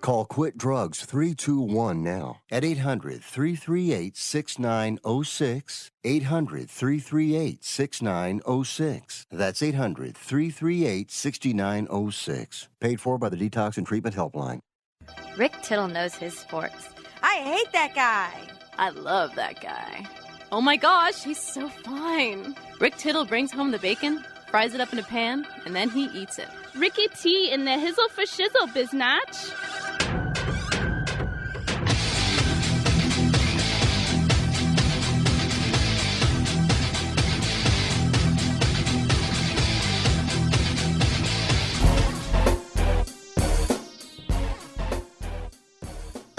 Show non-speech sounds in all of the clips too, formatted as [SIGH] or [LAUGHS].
Call Quit Drugs 321 now at 800 338 6906. 800 338 6906. That's 800 338 6906. Paid for by the Detox and Treatment Helpline. Rick Tittle knows his sports. I hate that guy. I love that guy. Oh my gosh, he's so fine. Rick Tittle brings home the bacon, fries it up in a pan, and then he eats it. Ricky T in the hizzle for shizzle, biznatch.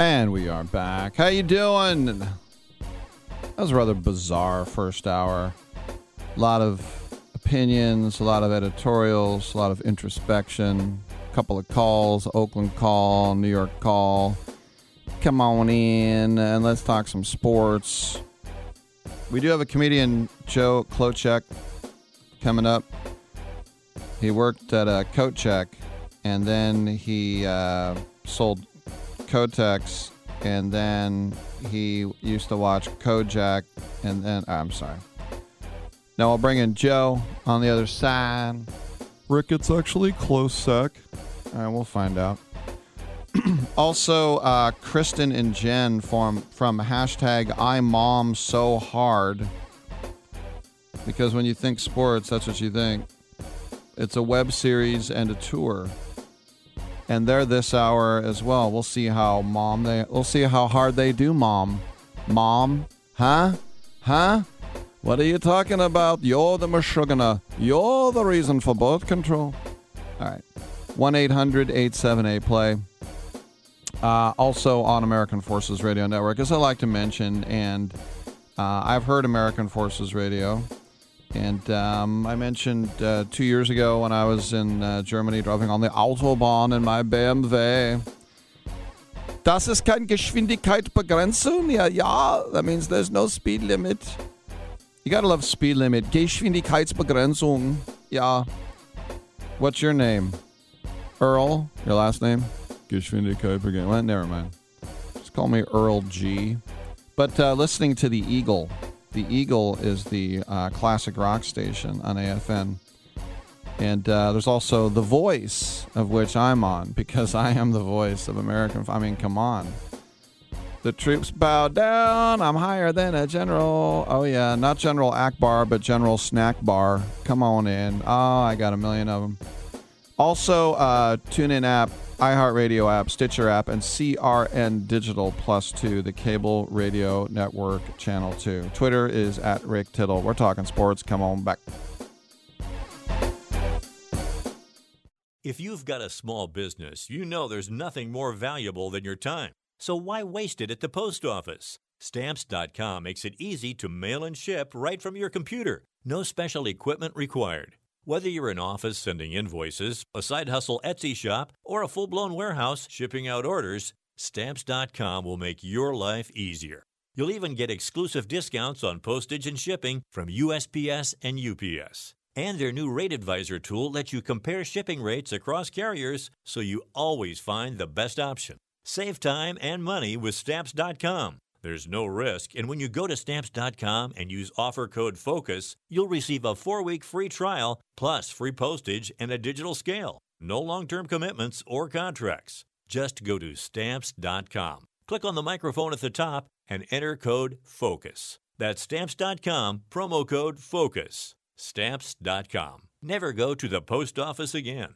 And we are back. How you doing? That was a rather bizarre first hour. A lot of opinions, a lot of editorials, a lot of introspection, a couple of calls, Oakland call, New York call. Come on in and let's talk some sports. We do have a comedian, Joe Klochek, coming up. He worked at a coat check and then he uh, sold Kotex, and then he used to watch Kojak, and then I'm sorry. Now I'll bring in Joe on the other side. Rick, it's actually close sec. All right, we'll find out. [CLEARS THROAT] also, uh, Kristen and Jen from from hashtag I mom so hard. Because when you think sports, that's what you think. It's a web series and a tour and they're this hour as well. We'll see how mom they we'll see how hard they do, mom. Mom, huh? Huh? What are you talking about? You're the Meshuggah. You're the reason for birth control. All right. 1 800 878 play. Uh, also on American Forces Radio Network, as I like to mention, and uh, I've heard American Forces Radio. And um, I mentioned uh, two years ago when I was in uh, Germany driving on the Autobahn in my BMW. Das ist kein Geschwindigkeitsbegrenzung. Ja, ja, that means there's no speed limit. You gotta love speed limit. Geschwindigkeitsbegrenzung. Ja. What's your name? Earl? Your last name? Geschwindigkeitsbegrenzung. Well, never mind. Just call me Earl G. But uh, listening to the Eagle the Eagle is the uh, classic rock station on AFN. And uh, there's also The Voice, of which I'm on, [LAUGHS] because I am the voice of American. I mean, come on. The troops bow down. I'm higher than a general. Oh, yeah. Not General Akbar, but General Snack Bar. Come on in. Oh, I got a million of them. Also, uh, TuneIn app iHeartRadio app, Stitcher app, and CRN Digital Plus 2, the cable radio network channel 2. Twitter is at Rick Tittle. We're talking sports. Come on back. If you've got a small business, you know there's nothing more valuable than your time. So why waste it at the post office? Stamps.com makes it easy to mail and ship right from your computer. No special equipment required. Whether you're in office sending invoices, a side hustle Etsy shop, or a full blown warehouse shipping out orders, Stamps.com will make your life easier. You'll even get exclusive discounts on postage and shipping from USPS and UPS. And their new Rate Advisor tool lets you compare shipping rates across carriers so you always find the best option. Save time and money with Stamps.com. There's no risk, and when you go to stamps.com and use offer code FOCUS, you'll receive a four week free trial plus free postage and a digital scale. No long term commitments or contracts. Just go to stamps.com. Click on the microphone at the top and enter code FOCUS. That's stamps.com, promo code FOCUS. Stamps.com. Never go to the post office again.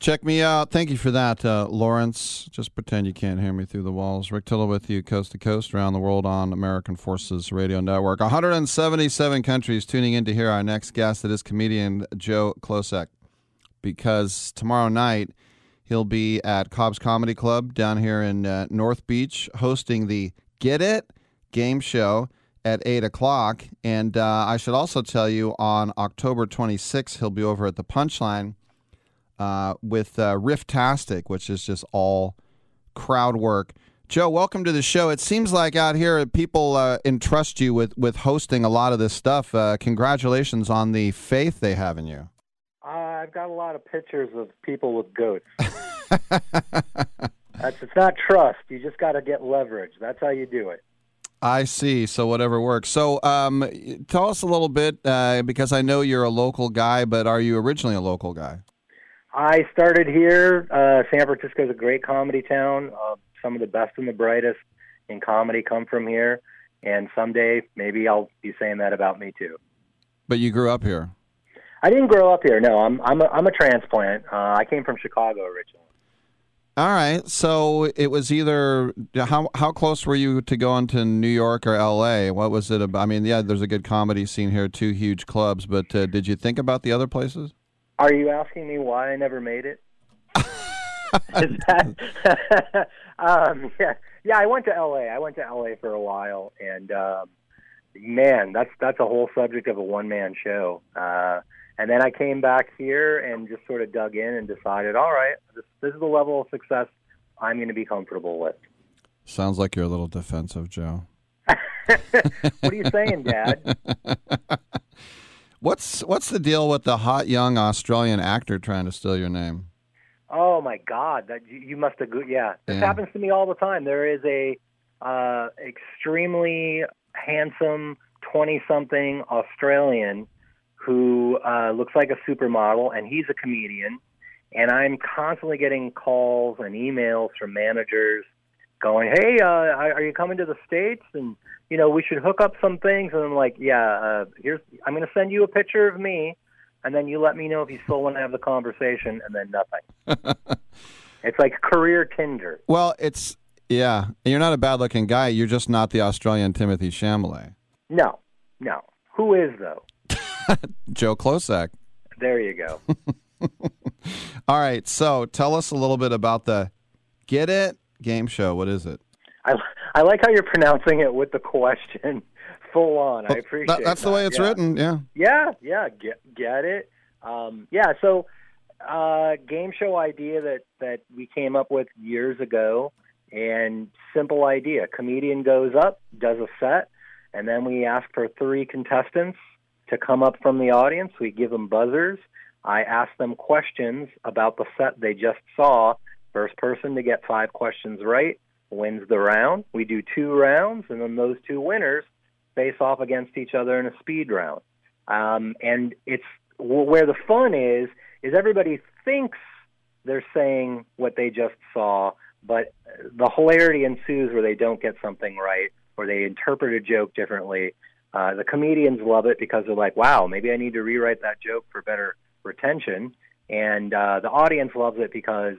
Check me out. Thank you for that, uh, Lawrence. Just pretend you can't hear me through the walls. Rick Tittle with you, coast to coast, around the world on American Forces Radio Network. 177 countries tuning in to hear our next guest. That is comedian Joe Klocek. Because tomorrow night he'll be at Cobb's Comedy Club down here in uh, North Beach, hosting the Get It game show at 8 o'clock. And uh, I should also tell you on October 26th, he'll be over at the Punchline uh, with uh, Rifftastic, which is just all crowd work. Joe, welcome to the show. It seems like out here people uh, entrust you with, with hosting a lot of this stuff. Uh, congratulations on the faith they have in you. I've got a lot of pictures of people with goats. [LAUGHS] That's it's not trust. You just got to get leverage. That's how you do it. I see. So whatever works. So um, tell us a little bit uh, because I know you're a local guy, but are you originally a local guy? I started here. Uh, San Francisco is a great comedy town. Uh, some of the best and the brightest in comedy come from here. And someday, maybe I'll be saying that about me too. But you grew up here. I didn't grow up here. No, I'm I'm a, I'm a transplant. Uh, I came from Chicago originally. All right. So it was either how how close were you to going to New York or L.A.? What was it about? I mean, yeah, there's a good comedy scene here, two huge clubs. But uh, did you think about the other places? Are you asking me why I never made it? [LAUGHS] that, [LAUGHS] um, yeah, yeah. I went to L.A. I went to L.A. for a while, and um, man, that's that's a whole subject of a one man show. Uh, and then I came back here and just sort of dug in and decided, all right, this, this is the level of success I'm going to be comfortable with. Sounds like you're a little defensive, Joe. [LAUGHS] what are you saying, Dad? What's what's the deal with the hot young Australian actor trying to steal your name? Oh my God! That you, must have. Yeah, this Yeah. happens to me all the time. There is a uh, extremely handsome twenty-something Australian who uh, looks like a supermodel, and he's a comedian. And I'm constantly getting calls and emails from managers going, "Hey, uh, are you coming to the states?" And you know, we should hook up some things. And I'm like, "Yeah, uh, here's I'm going to send you a picture of me. and then you let me know if you still want to have the conversation, and then nothing. [LAUGHS] it's like career Tinder. Well, it's yeah. You're not a bad-looking guy. You're just not the Australian Timothée Chalamet. No, no. Who is though? [LAUGHS] Joe Klocek. There you go. [LAUGHS] All right. So tell us a little bit about the Get It game show. What is it? I I like how you're pronouncing it with the question [LAUGHS] full on. I appreciate That- that's the way it's Yeah. written. Yeah. Yeah, yeah, get get it. Um, yeah, so uh, game show idea that that we came up with years ago, and simple idea: comedian goes up, does a set, and then we ask for three contestants to come up from the audience. We give them buzzers. I ask them questions about the set they just saw. First person to get five questions right wins the round. We do two rounds, and then those two winners face off against each other in a speed round. Um, and it's where the fun is is everybody thinks they're saying what they just saw, but the hilarity ensues where they don't get something right or they interpret a joke differently. Uh, the comedians love it because they're like, "Wow, maybe I need to rewrite that joke for better retention." And uh, the audience loves it because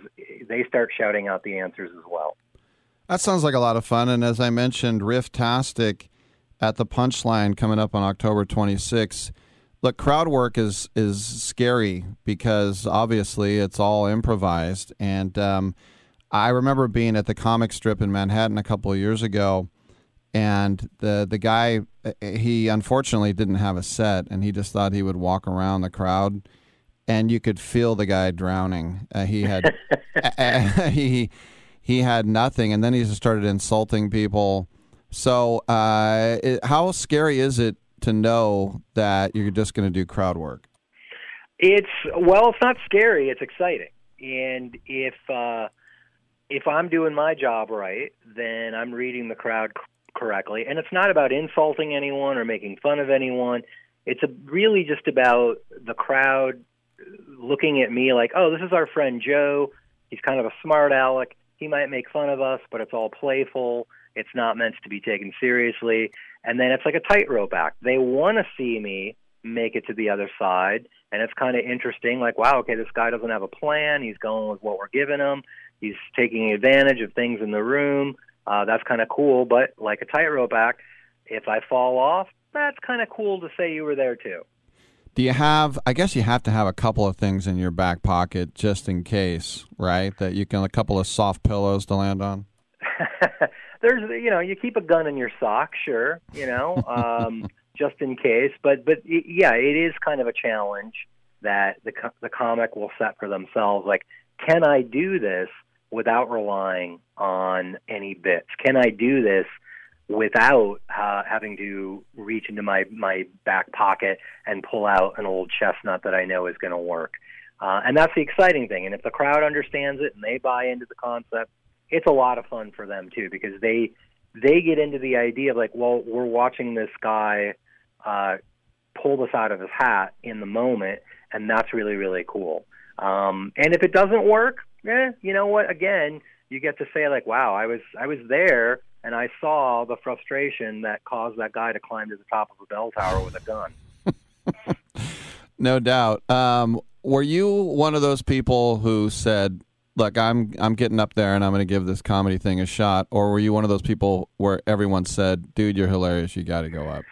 they start shouting out the answers as well. That sounds like a lot of fun. And as I mentioned, Rifftastic at the Punchline coming up on October 26th. Look, crowd work is is scary because obviously it's all improvised. And um, I remember being at the comic strip in Manhattan a couple of years ago, and the the guy uh, he unfortunately didn't have a set, and he just thought he would walk around the crowd, and you could feel the guy drowning. Uh, he had [LAUGHS] [LAUGHS] he he had nothing, and then he just started insulting people. So, uh, it, how scary is it to know that you're just going to do crowd work? It's well, it's not scary. It's exciting, and if uh, if I'm doing my job right, then I'm reading the crowd c- correctly. And it's not about insulting anyone or making fun of anyone. It's a, really just about the crowd looking at me like, oh, this is our friend Joe. He's kind of a smart aleck. He might make fun of us, but it's all playful. It's not meant to be taken seriously. And then it's like a tightrope act. They want to see me make it to the other side. And it's kind of interesting like, wow, okay, this guy doesn't have a plan. He's going with what we're giving him. He's taking advantage of things in the room. Uh, that's kind of cool. But like a tightrope act, if I fall off, that's kind of cool to say you were there too. Do you have? I guess you have to have a couple of things in your back pocket just in case, right? That you can a couple of soft pillows to land on. [LAUGHS] There's, you know, you keep a gun in your sock, sure, you know, um, [LAUGHS] just in case. But, but yeah, it is kind of a challenge that the co- the comic will set for themselves. Like, can I do this without relying on any bits? Can I do this without uh, having to reach into my my back pocket and pull out an old chestnut that I know is going to work? Uh, and that's the exciting thing. And if the crowd understands it and they buy into the concept, it's a lot of fun for them too because they they get into the idea of like, well, we're watching this guy uh, pull this out of his hat in the moment, and that's really really cool. Um, and if it doesn't work, eh, you know what? Again, you get to say like, wow, I was I was there and I saw the frustration that caused that guy to climb to the top of a bell tower with a gun. [LAUGHS] No doubt. Um, were you one of those people who said, "Look, I'm I'm getting up there and I'm going to give this comedy thing a shot," or were you one of those people where everyone said, "Dude, you're hilarious. You got to go up"?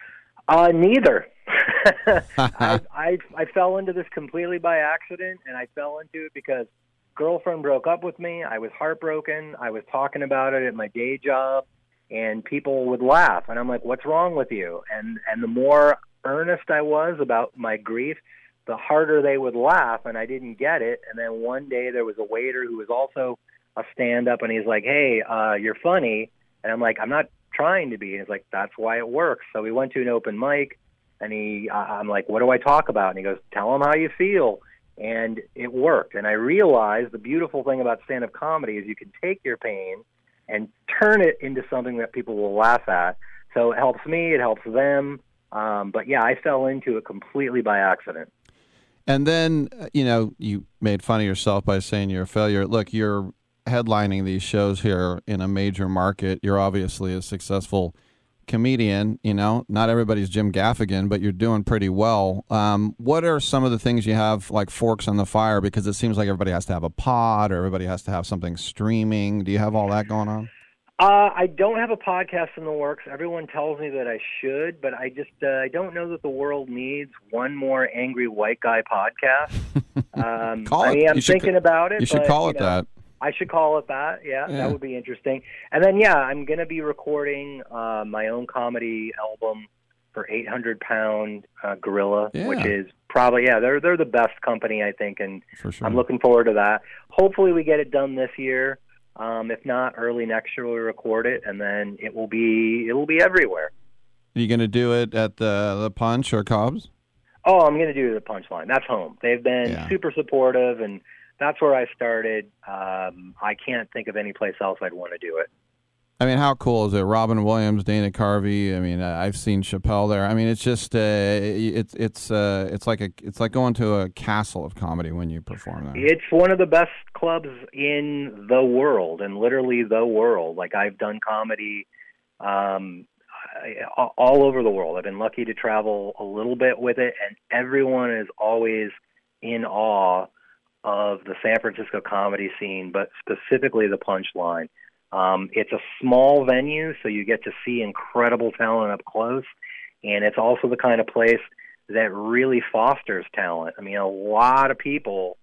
Uh, neither. [LAUGHS] [LAUGHS] I, I I fell into this completely by accident, and I fell into it because girlfriend broke up with me. I was heartbroken. I was talking about it at my day job, and people would laugh, and I'm like, "What's wrong with you?" And and the more earnest I was about my grief, the harder they would laugh, and I didn't get it. And then one day there was a waiter who was also a stand-up, and he's like, "Hey, uh, you're funny," and I'm like, "I'm not trying to be." And he's like, "That's why it works." So we went to an open mic, and he, I'm like, "What do I talk about?" And he goes, "Tell them how you feel." And it worked. And I realized the beautiful thing about stand-up comedy is you can take your pain and turn it into something that people will laugh at. So it helps me, it helps them. Um, but yeah, I fell into it completely by accident. And then, uh, you know, you made fun of yourself by saying you're a failure. Look, you're headlining these shows here in a major market. You're obviously a successful comedian. You know, not everybody's Jim Gaffigan, but you're doing pretty well. Um, what are some of the things you have like forks on the fire? Because it seems like everybody has to have a pod or everybody has to have something streaming. Do you have all that going on? Uh, I don't have a podcast in the works. Everyone tells me that I should, but I just uh, I don't know that the world needs one more angry white guy podcast. [LAUGHS] Um, Call I it- mean, I'm should thinking about it. you should but, call it know, that. I should call it that. Yeah, Yeah. that would be interesting. And then yeah, I'm going to be recording uh, my own comedy album for 800 Pound uh, Gorilla, Yeah. which is probably yeah they're they're the best company I think, and sure. I'm looking forward to that. Hopefully, we get it done this year. Um, if not, early next year we'll record it, and then it will be it will be everywhere. Are you going to do it at the the Punch or Cobb's? Oh, I'm going to do the punchline. That's home. They've been Yeah. super supportive, and that's where I started. Um, I can't think of any place else I'd want to do it. I mean, how cool is it? Robin Williams, Dana Carvey. I mean, I've seen Chappelle there. I mean, it's just uh, it's it's uh, it's like a it's like going to a castle of comedy when you perform there. It's one of the best clubs in the world, and literally the world. Like I've done comedy um, all over the world. I've been lucky to travel a little bit with it, and everyone is always in awe of the San Francisco comedy scene, but specifically the Punchline. Um, it's a small venue, so you get to see incredible talent up close, and it's also the kind of place that really fosters talent. I mean, a lot of people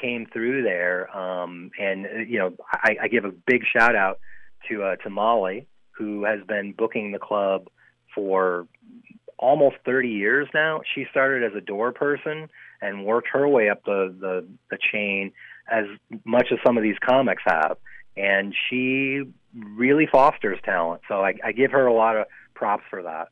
came through there, um, and you know, I, I give a big shout out to uh, to Molly, who has been booking the club for almost 30 years now. She started as a door person and worked her way up the the, the chain as much as some of these comics have, and she really fosters talent. So I, I give her a lot of props for that.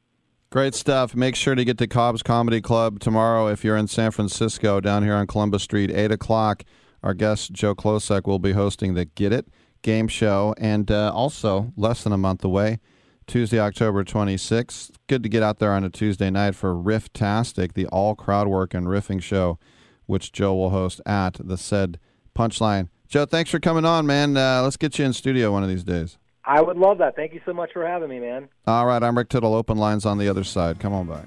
Great stuff. Make sure to get to Cobb's Comedy Club tomorrow if you're in San Francisco, down here on Columbus Street, 8 o'clock. Our guest, Joe Klocek, will be hosting the Get It game show. And uh, also, less than a month away, Tuesday, October 26th. Good to get out there on a Tuesday night for Rifftastic, the all crowd work and riffing show, which Joe will host at the said Punchline. Joe, thanks for coming on, man. Uh, let's get you in studio one of these days. I would love that. Thank you so much for having me, man. All right, I'm Rick Tittle. Open lines on the other side. Come on back.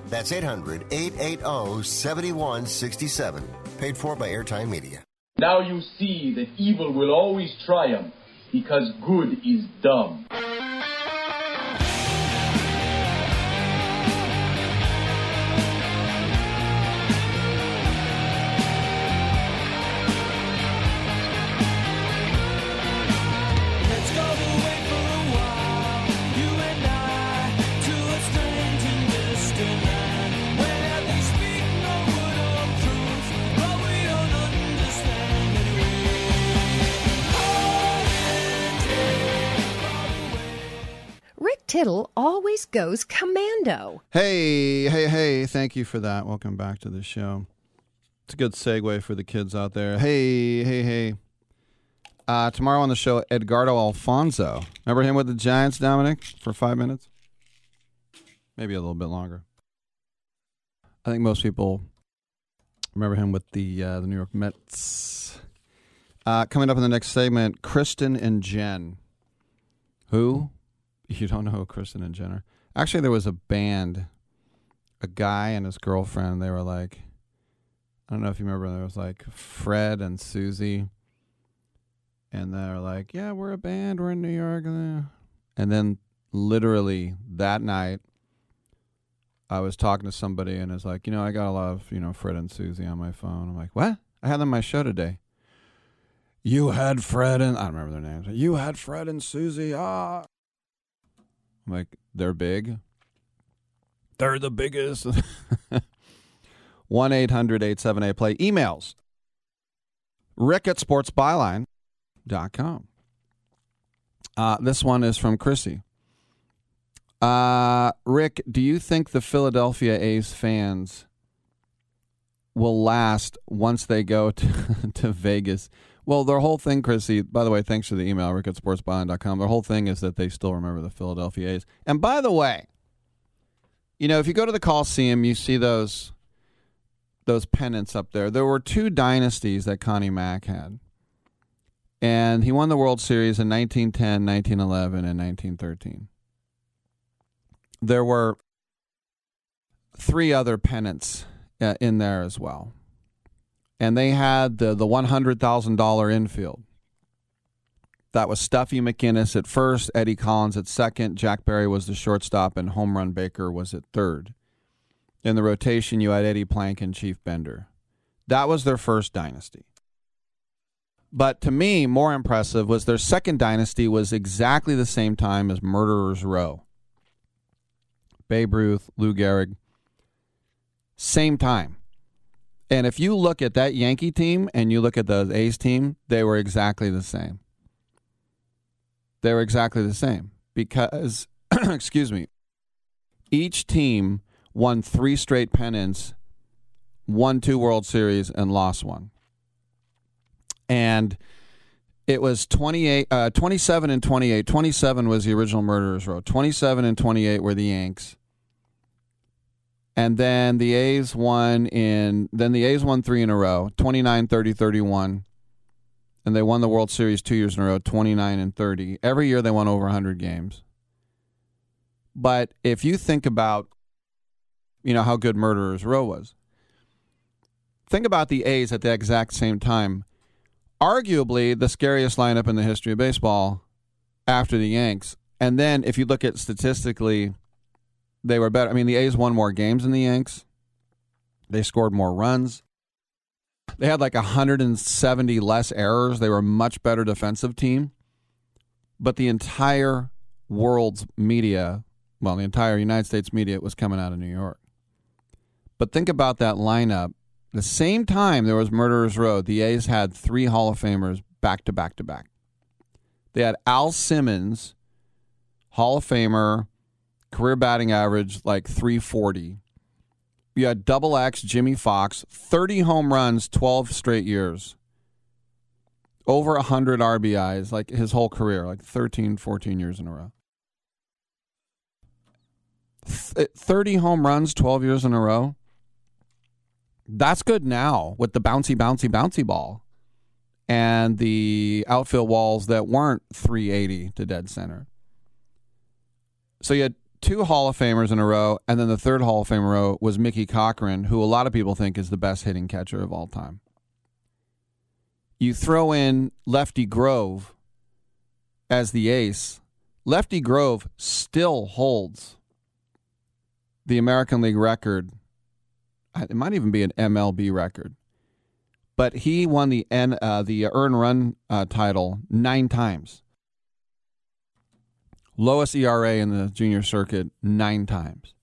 That's 800 880 7167. Paid for by Airtime Media. Now you see that evil will always triumph because good is dumb. Rick Tittle always goes commando. Hey, hey, hey, thank you for that. Welcome back to the show. It's a good segue for the kids out there. Hey, hey, hey. Uh, tomorrow on the show, Edgardo Alfonzo. Remember him with the Giants, Dominic, for five minutes? Maybe a little bit longer. I think most people remember him with the uh, the New York Mets. Uh, coming up in the next segment, Kristen and Jen. Who? You don't know who Kristen and Jenner? Actually, there was a band, a guy and his girlfriend. They were like, I don't know if you remember. There was like Fred and Susie, and they're like, "Yeah, we're a band. We're in New York." And then, literally that night, I was talking to somebody, and it's like, you know, I got a lot of you know Fred and Susie on my phone. I'm like, what? I had them on my show today. You had Fred and I don't remember their names. You had Fred and Susie. Ah. I'm like, they're big. They're the biggest. [LAUGHS] 1 800 878 play. Emails. Rick at sportsbyline.com. Uh, this one is from Chrissy. Uh, Rick, do you think the Philadelphia A's fans will last once they go [LAUGHS] to, to Vegas? Well, their whole thing, Chrissy, by the way, thanks for the email, rick at sportsbyline.com. Their whole thing is that they still remember the Philadelphia A's. And by the way, you know, if you go to the Coliseum, you see those those pennants up there. There were two dynasties that Connie Mack had. And he won the World Series in 1910, 1911, and 1913. There were three other pennants uh, in there as well and they had the the one hundred thousand dollar infield. That was Stuffy McInnis at first, Eddie Collins at second, Jack Barry was the shortstop, and Home Run Baker was at third. In the rotation, you had Eddie Plank and Chief Bender. That was their first dynasty. But to me, more impressive was their second dynasty was exactly the same time as Murderers Row. Babe Ruth, Lou Gehrig, same time. And if you look at that Yankee team and you look at the A's team, they were exactly the same. They were exactly the same because, [CLEARS THROAT] excuse me, each team won three straight pennants, won two World Series, and lost one. And it was 28, uh, 27 and 28. 27 was the original Murderers Row. 27 and 28 were the Yanks. And then the A's won in then the A's won 3 in a row, 29 30 31. And they won the World Series 2 years in a row, 29 and 30. Every year they won over 100 games. But if you think about you know how good Murderers Row was. Think about the A's at the exact same time. Arguably the scariest lineup in the history of baseball after the Yanks. And then if you look at statistically They were better. I mean, the A's won more games than the Yanks. They scored more runs. They had like 170 less errors. They were a much better defensive team. But the entire world's media, well, the entire United States media was coming out of New York. But think about that lineup. The same time there was Murderers Row, the A's had three Hall of Famers back to back to back. They had Al Simmons, Hall of Famer, career batting average like 340. You had double X Jimmie Foxx, 30 home runs, 12 straight years. Over 100 RBIs, like his whole career, like 13, 14 years in a row. 30 home runs, 12 years in a row. That's good now with the bouncy, bouncy, bouncy ball and the outfield walls that weren't 380 to dead center. So you had two Hall of Famers in a row, and then the third Hall of Famer row was Mickey Cochrane, who a lot of people think is the best hitting catcher of all time. You throw in Lefty Grove as the ace. Lefty Grove still holds the American League record. It might even be an MLB record, but he won the uh, the earn run uh, title nine times. Lowest ERA in the junior circuit nine times.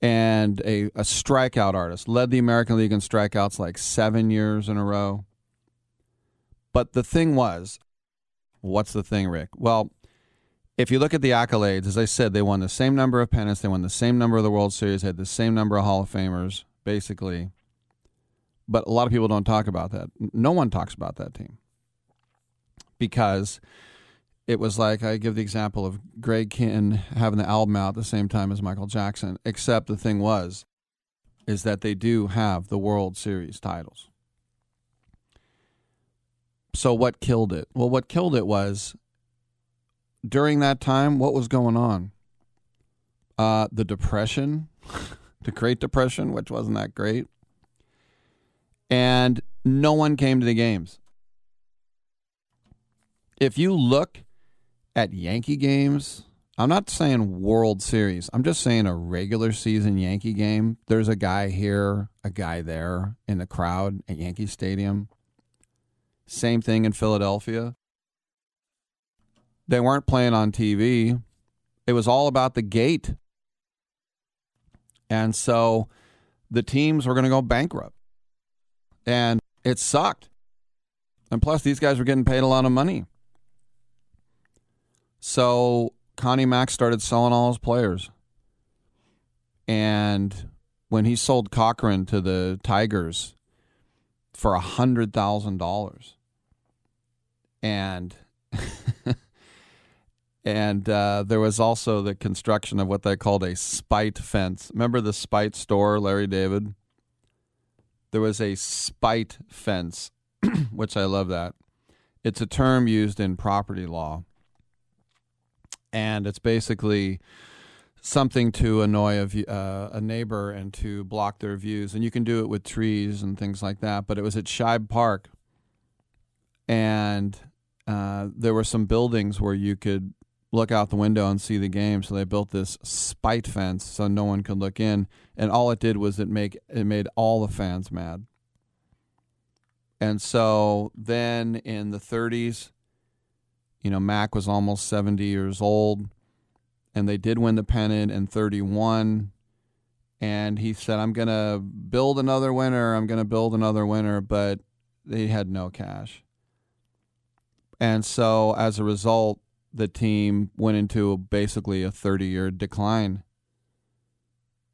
And a, a strikeout artist. Led the American League in strikeouts like seven years in a row. But the thing was, what's the thing, Rick? Well, if you look at the accolades, as I said, they won the same number of pennants, they won the same number of the World Series, had the same number of Hall of Famers, basically. But a lot of people don't talk about that. No one talks about that team because it was like I give the example of Greg Kihn having the album out at the same time as Michael Jackson. Except the thing was, is that they do have the World Series titles. So what killed it? Well, what killed it was during that time, what was going on? Uh, the Depression, [LAUGHS] the Great Depression, which wasn't that great. And no one came to the games. If you look at Yankee games, I'm not saying World Series. I'm just saying a regular season Yankee game. There's a guy here, a guy there in the crowd at Yankee Stadium. Same thing in Philadelphia. They weren't playing on TV. It was all about the gate. And so the teams were going to go bankrupt. And it sucked. And plus, these guys were getting paid a lot of money. So Connie Mack started selling all his players. And when he sold Cochrane to the Tigers for a hundred thousand dollars, and [LAUGHS] and uh, there was also the construction of what they called a spite fence. Remember the spite store, Larry David? There was a spite fence, [CLEARS THROAT] which I love that. It's a term used in property law and it's basically something to annoy a, uh, a neighbor and to block their views. And you can do it with trees and things like that. But it was at Shibe Park, and uh, there were some buildings where you could look out the window and see the game. So they built this spite fence so no one could look in, and all it did was it make it made all the fans mad. And so then in the 30s, you know, Mack was almost 70 years old, and they did win the pennant in 31. And he said, I'm going to build another winner. I'm going to build another winner. But they had no cash. And so as a result, the team went into basically a 30 year decline.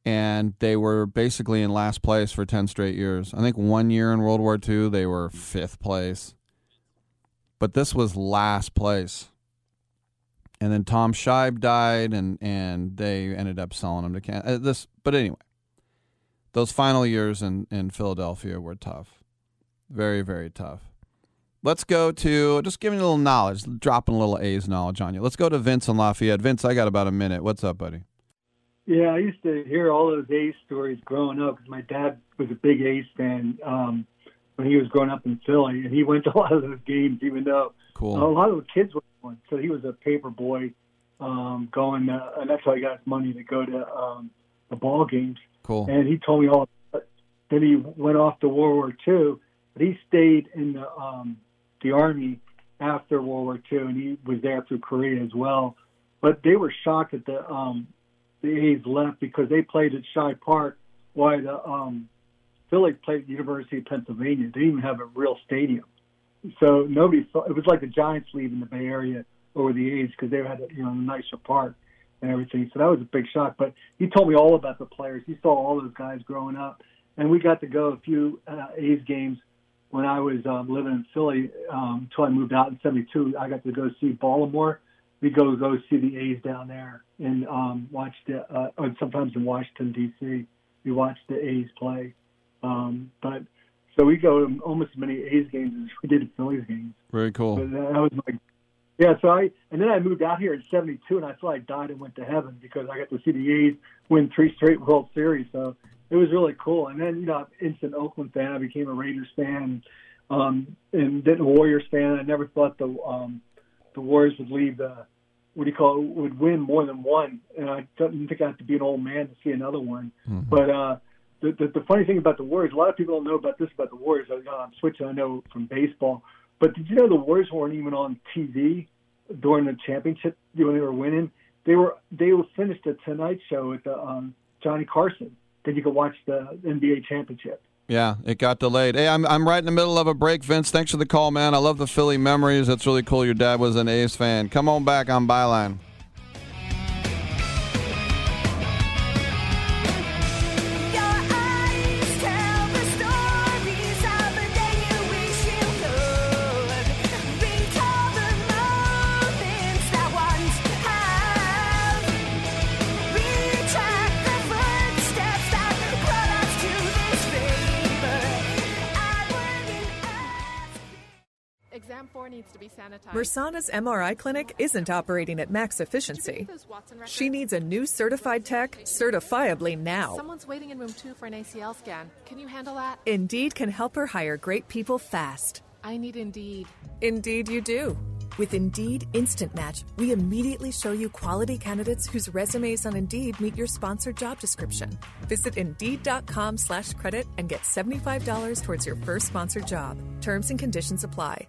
And they were basically in last place for 10 straight years. I think one year in World War II, they were fifth place but this was last place. And then Tom Shibe died, and and they ended up selling him to Can. Uh, this, but anyway, those final years in in Philadelphia were tough, very very tough. Let's go to just giving a little knowledge, dropping a little A's knowledge on you. Let's go to Vince and Lafayette. Vince, I got about a minute. What's up, buddy? Yeah, I used to hear all those A's stories growing up because my dad was a big A's fan. Um, when he was growing up in Philly, and he went to [LAUGHS] a lot of those games, even though cool. a lot of the kids were going. So he was a paper boy, um, going, to, and that's how he got his money to go to um, the ball games. Cool. And he told me all. Then he went off to World War II, but he stayed in the um, the army after World War II, and he was there through Korea as well. But they were shocked that the um, the A's left because they played at Shibe Park, while the um, Philly played at University of Pennsylvania. They didn't even have a real stadium, so nobody thought it was like the Giants leaving the Bay Area over the A's because they had a, you know nicer park and everything. So that was a big shock. But he told me all about the players. He saw all those guys growing up, and we got to go a few uh, A's games when I was um, living in Philly um, until I moved out in '72. I got to go see Baltimore. We go go see the A's down there and um, watch the, uh, sometimes in Washington D.C. We watch the A's play. Um, but so we go to almost as many A's games as we did Phillies games. Very cool. But that was my yeah. So I and then I moved out here in '72, and I thought I died and went to heaven because I got to see the A's win three straight World Series. So it was really cool. And then you know, instant Oakland fan. I became a Raiders fan, um, and then a Warriors fan. I never thought the um, the Warriors would leave the what do you call it would win more than one. And I didn't think I had to be an old man to see another one. Mm-hmm. But uh, the, the the funny thing about the Warriors, a lot of people don't know about this about the Warriors. I'm switching. I know from baseball, but did you know the Warriors weren't even on TV during the championship when they were winning? They were they were finished the Tonight Show with the um, Johnny Carson. Then you could watch the NBA championship. Yeah, it got delayed. Hey, I'm I'm right in the middle of a break, Vince. Thanks for the call, man. I love the Philly memories. That's really cool. Your dad was an A's fan. Come on back on Byline. Mersana's MRI clinic isn't operating at max efficiency. She needs a new certified tech certifiably now. Someone's waiting in room 2 for an ACL scan. Can you handle that? Indeed can help her hire great people fast. I need Indeed. Indeed, you do. With Indeed Instant Match, we immediately show you quality candidates whose resumes on Indeed meet your sponsored job description. Visit Indeed.com slash credit and get $75 towards your first sponsored job. Terms and conditions apply.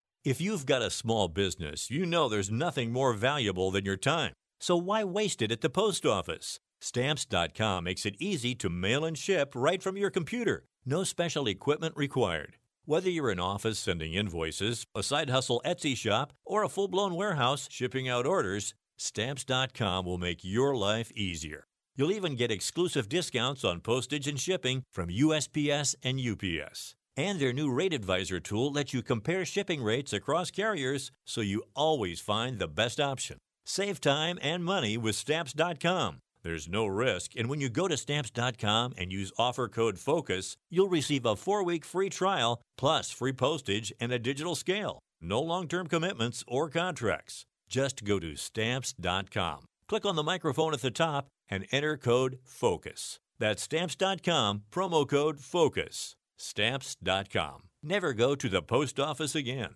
If you've got a small business, you know there's nothing more valuable than your time. So why waste it at the post office? Stamps.com makes it easy to mail and ship right from your computer. No special equipment required. Whether you're in office sending invoices, a side hustle Etsy shop, or a full blown warehouse shipping out orders, Stamps.com will make your life easier. You'll even get exclusive discounts on postage and shipping from USPS and UPS. And their new Rate Advisor tool lets you compare shipping rates across carriers so you always find the best option. Save time and money with Stamps.com. There's no risk, and when you go to Stamps.com and use offer code FOCUS, you'll receive a four week free trial plus free postage and a digital scale. No long term commitments or contracts. Just go to Stamps.com. Click on the microphone at the top and enter code FOCUS. That's Stamps.com, promo code FOCUS. Stamps.com. Never go to the post office again.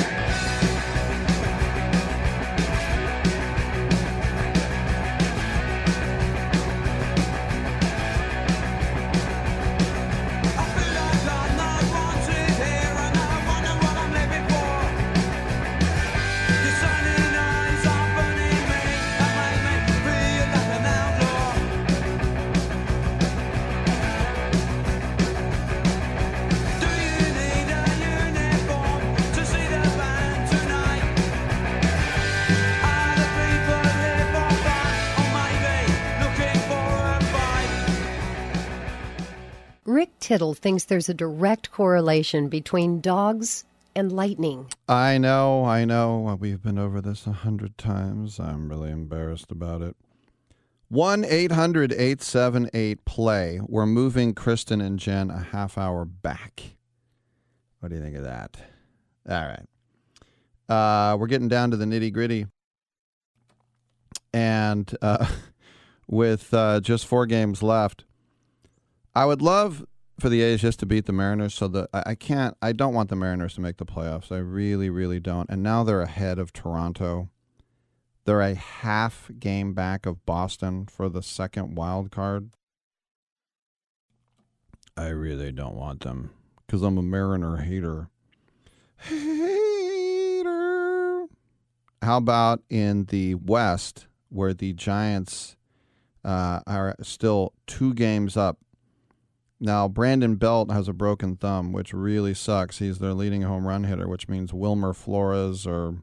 Tittle thinks there's a direct correlation between dogs and lightning. I know, I know. We've been over this a hundred times. I'm really embarrassed about it. 1 800 878 play. We're moving Kristen and Jen a half hour back. What do you think of that? All right. Uh, we're getting down to the nitty gritty. And uh, [LAUGHS] with uh, just four games left, I would love for the A's just to beat the Mariners so that I, I can't, I don't want the Mariners to make the playoffs. I really, really don't. And now they're ahead of Toronto. They're a half game back of Boston for the second wild card. I really don't want them because I'm a Mariner hater. Hater. How about in the West, where the Giants uh, are still two games up? Now, Brandon Belt has a broken thumb, which really sucks. He's their leading home run hitter, which means Wilmer Flores or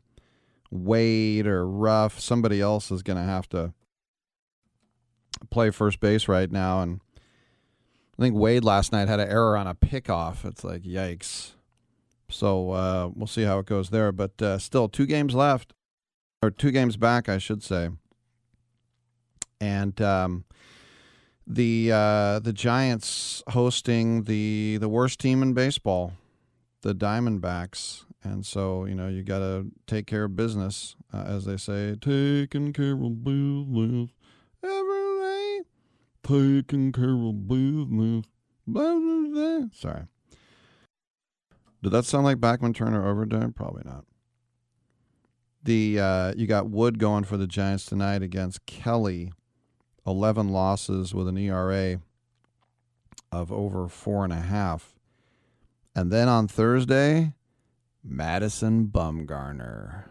Wade or Ruf, somebody else is going to have to play first base right now. And I think Wade last night had an error on a pickoff. It's like, yikes. So uh, we'll see how it goes there. But uh, still, two games left, or two games back, I should say. And um, the uh, the Giants hosting the the worst team in baseball, the Diamondbacks. And so, you know, you got to take care of business, uh, as they say, taking care of business every day, taking care of business. Sorry. Did that sound like Bachman Turner overdone? Probably not. The uh, you got Wood going for the Giants tonight against Kelly. Eleven losses with an ERA of over four and a half. And then on Thursday, Madison Bumgarner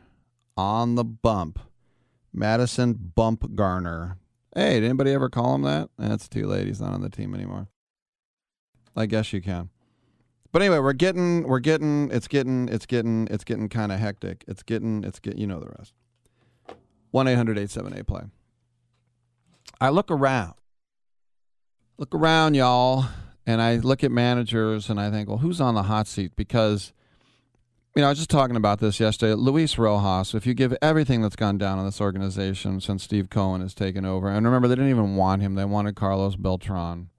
on the bump. Madison Bump Garner. Hey, did anybody ever call him that? That's too late. He's not on the team anymore. I guess you can. But anyway, we're getting, we're getting, it's getting, it's getting, it's getting kind of hectic. It's getting, it's getting, you know the rest. 1 800 878 play. I look around, look around, y'all, and I look at managers and I think, well, who's on the hot seat? Because you know, I was just talking about this yesterday. Luis Rojas, if you give everything that's gone down in this organization since Steve Cohen has taken over, and remember, they didn't even want him, they wanted Carlos Beltran.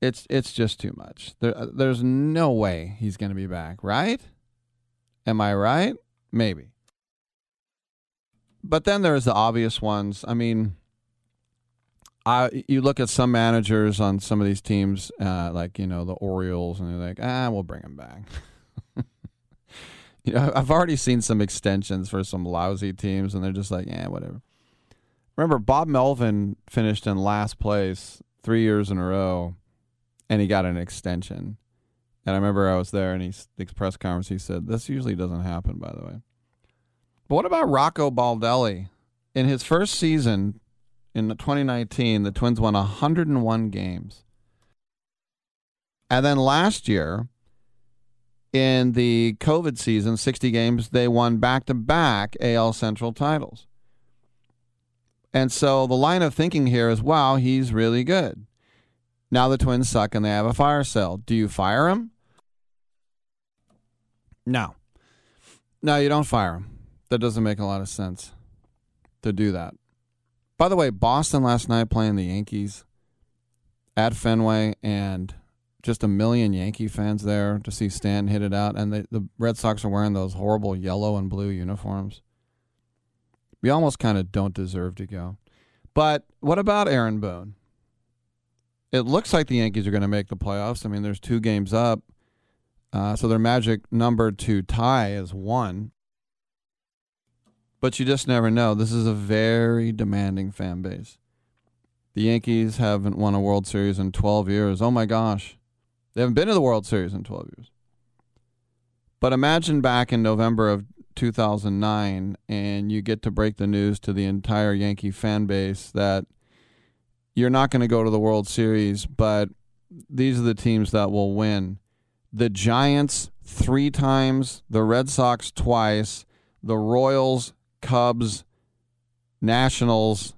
It's it's just too much. There, uh, there's no way he's going to be back, right? Am I right? Maybe. But then there's the obvious ones. I mean, I you look at some managers on some of these teams, uh, like you know the Orioles, and they're like, ah, we'll bring him back. [LAUGHS] you know, I've already seen some extensions for some lousy teams, and they're just like, yeah, whatever. Remember, Bob Melvin finished in last place three years in a row, and he got an extension. And I remember I was there, and he the press conference. He said, "This usually doesn't happen, by the way." But what about Rocco Baldelli? In his first season in 2019, the Twins won 101 games. And then last year, in the COVID season, 60 games, they won back to back AL Central titles. And so the line of thinking here is wow, he's really good. Now the Twins suck and they have a fire sale. Do you fire him? No. No, you don't fire him. That doesn't make a lot of sense to do that. By the way, Boston last night playing the Yankees at Fenway and just a million Yankee fans there to see Stan hit it out. And the, the Red Sox are wearing those horrible yellow and blue uniforms. We almost kind of don't deserve to go. But what about Aaron Boone? It looks like the Yankees are going to make the playoffs. I mean, there's two games up. Uh, so their magic number to tie is one. But you just never know. This is a very demanding fan base. The Yankees haven't won a World Series in 12 years. Oh my gosh. They haven't been to the World Series in 12 years. But imagine back in November of 2009 and you get to break the news to the entire Yankee fan base that you're not going to go to the World Series, but these are the teams that will win. The Giants three times, the Red Sox twice, the Royals, Cubs, Nationals,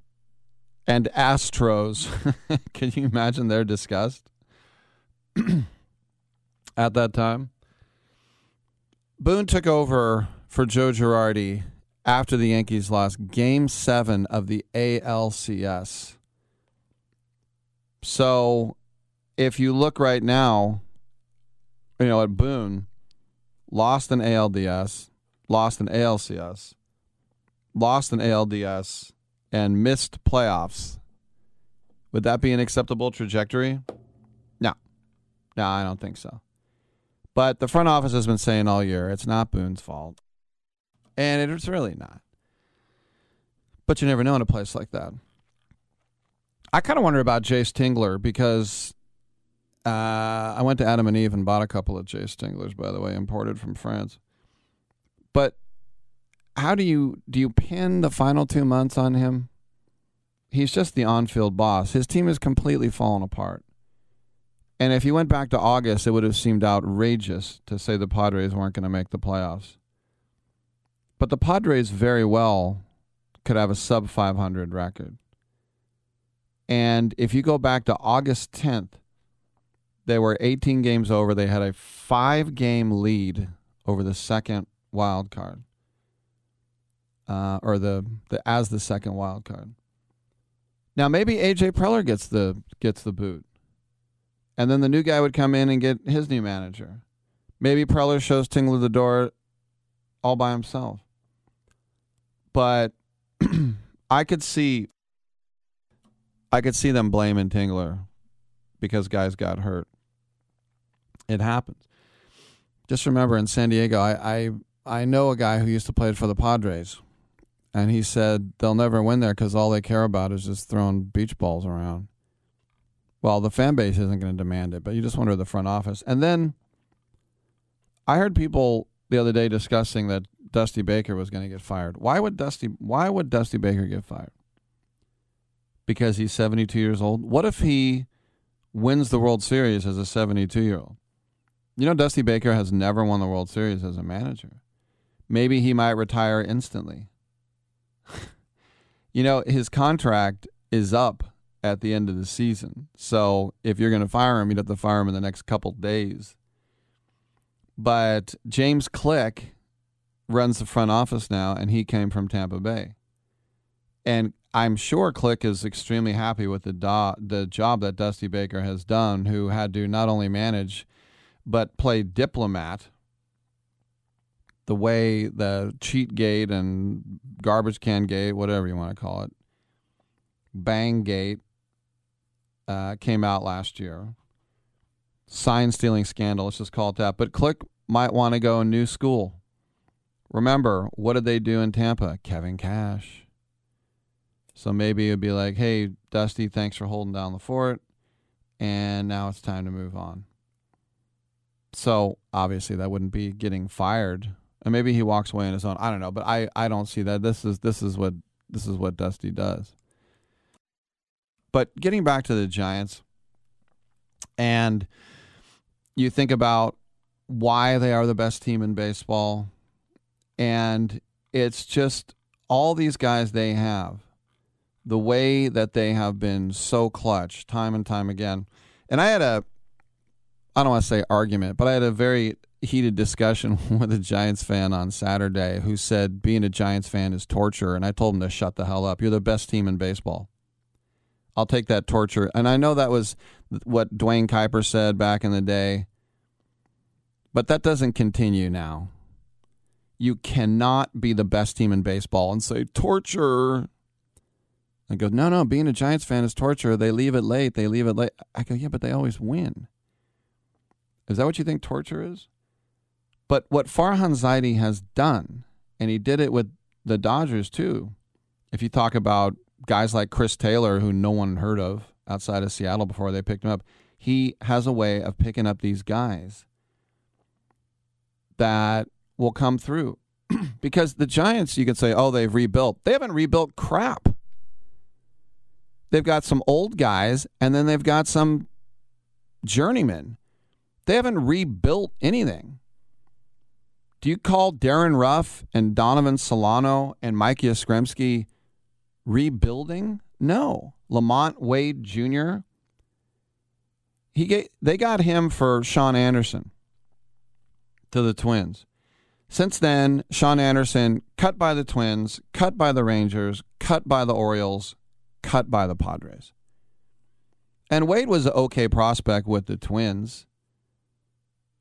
and Astros. [LAUGHS] Can you imagine their disgust [CLEARS THROAT] at that time? Boone took over for Joe Girardi after the Yankees lost game seven of the ALCS. So if you look right now, you know, at Boone, lost an ALDS, lost an ALCS, lost an ALDS, and missed playoffs. Would that be an acceptable trajectory? No. No, I don't think so. But the front office has been saying all year it's not Boone's fault. And it's really not. But you never know in a place like that. I kind of wonder about Jayce Tingler because uh, I went to Adam and Eve and bought a couple of Jayce Tinglers, by the way, imported from France. But how do you do you pin the final two months on him? He's just the on-field boss. His team has completely fallen apart. And if you went back to August, it would have seemed outrageous to say the Padres weren't going to make the playoffs. But the Padres very well could have a sub 500 record. And if you go back to August 10th, they were 18 games over. They had a five game lead over the second wild card, uh, or the, the as the second wild card. Now maybe AJ Preller gets the gets the boot, and then the new guy would come in and get his new manager. Maybe Preller shows Tingler the door all by himself. But [CLEARS THROAT] I could see I could see them blaming Tingler because guys got hurt. It happens. Just remember in San Diego, I, I I know a guy who used to play for the Padres, and he said they'll never win there because all they care about is just throwing beach balls around. Well, the fan base isn't going to demand it, but you just wonder the front office. And then I heard people the other day discussing that Dusty Baker was going to get fired. Why would Dusty why would Dusty Baker get fired? Because he's 72 years old. What if he wins the World Series as a 72-year-old? You know Dusty Baker has never won the World Series as a manager. Maybe he might retire instantly. You know, his contract is up at the end of the season. So if you're going to fire him, you'd have to fire him in the next couple days. But James Click runs the front office now, and he came from Tampa Bay. And I'm sure Click is extremely happy with the do- the job that Dusty Baker has done, who had to not only manage but play diplomat. The way the cheat gate and garbage can gate, whatever you want to call it, bang gate, uh, came out last year. Sign stealing scandal, let's just call it that. But Click might want to go a new school. Remember, what did they do in Tampa? Kevin Cash. So maybe it'd be like, hey, Dusty, thanks for holding down the fort. And now it's time to move on. So obviously that wouldn't be getting fired. Maybe he walks away on his own. I don't know, but I, I don't see that. This is this is what this is what Dusty does. But getting back to the Giants, and you think about why they are the best team in baseball, and it's just all these guys they have, the way that they have been so clutch time and time again. And I had a, I don't want to say argument, but I had a very heated discussion [LAUGHS] with a Giants fan on Saturday who said being a Giants fan is torture. And I told him to shut the hell up. You're the best team in baseball. I'll take that torture. And I know that was what Duane Kuiper said back in the day, but that doesn't continue now. You cannot be the best team in baseball and say torture. I go, no, no, being a Giants fan is torture. They leave it late. They leave it late. I go, yeah, but they always win. Is that what you think torture is? But what Farhan Zaidi has done, and he did it with the Dodgers too. If you talk about guys like Chris Taylor, who no one heard of outside of Seattle before they picked him up, he has a way of picking up these guys that will come through. [CLEARS THROAT] because the Giants, you could say, oh, they've rebuilt. They haven't rebuilt crap. They've got some old guys, and then they've got some journeymen. They haven't rebuilt anything. Do you call Darin Ruf and Donovan Solano and Mike Yastrzemski rebuilding? No. Lamont Wade Jr. He they got him for Shaun Anderson to the Twins. Since then, Shaun Anderson cut by the Twins, cut by the Rangers, cut by the Orioles, cut by the Padres. And Wade was an okay prospect with the Twins,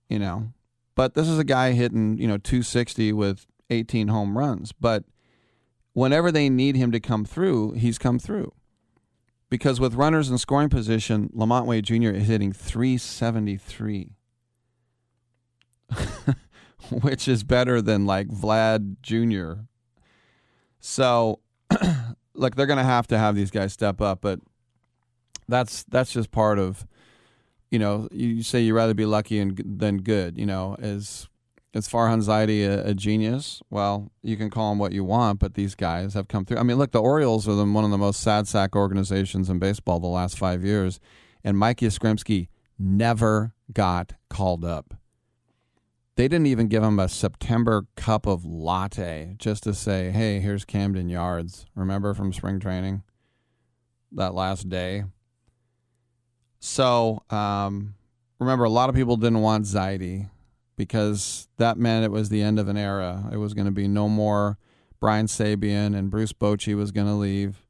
you know, but this is a guy hitting, you know, 260 with 18 home runs. But whenever they need him to come through, he's come through. Because with runners in scoring position, Lamont Wade Jr. is hitting 373, [LAUGHS] which is better than like Vlad Jr. So, [CLEARS THROAT] look, they're going to have to have these guys step up, but that's that's just part of, you know, you say you'd rather be lucky and than good. You know, is is Farhan Zaidi a, a, genius? Well, you can call him what you want, but these guys have come through. I mean, look, the Orioles are the, one of the most sad sack organizations in baseball the last five years, and Mike Yastrzemski never got called up. They didn't even give him a September cup of latte just to say, hey, here's Camden Yards. Remember from spring training? That last day. So, um, remember, a lot of people didn't want Zaidi because that meant it was the end of an era. It was going to be no more Brian Sabean and Bruce Bochy was going to leave.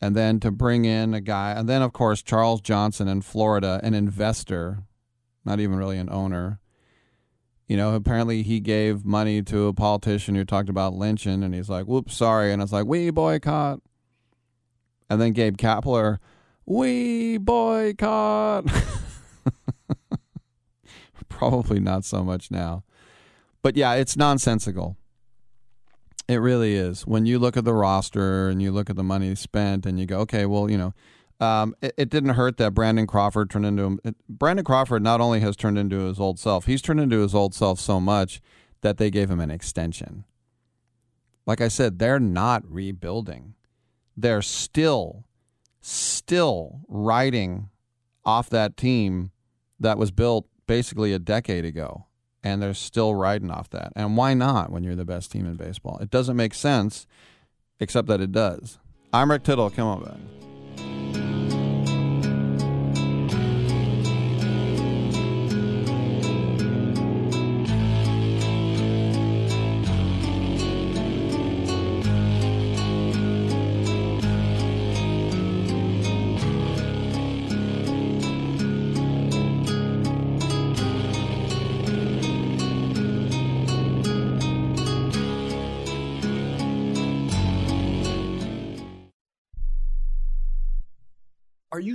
And then to bring in a guy, and then of course Charles Johnson in Florida, an investor, not even really an owner. You know, apparently he gave money to a politician who talked about lynching, and he's like, "Whoops, sorry," and it's like, "We boycott." And then Gabe Kapler, "We boycott." [LAUGHS] Probably not so much now. But yeah, it's nonsensical. It really is. When you look at the roster and you look at the money spent and you go, okay, well, you know, um, it, it, didn't hurt that Brandon Crawford turned into Brandon Crawford not only has turned into his old self, he's turned into his old self so much that they gave him an extension. Like I said, they're not rebuilding. They're still, still riding off that team that was built basically a decade ago, and they're still riding off that. And why not when you're the best team in baseball? It doesn't make sense, except that it does. I'm Rick Tittle. Come on back.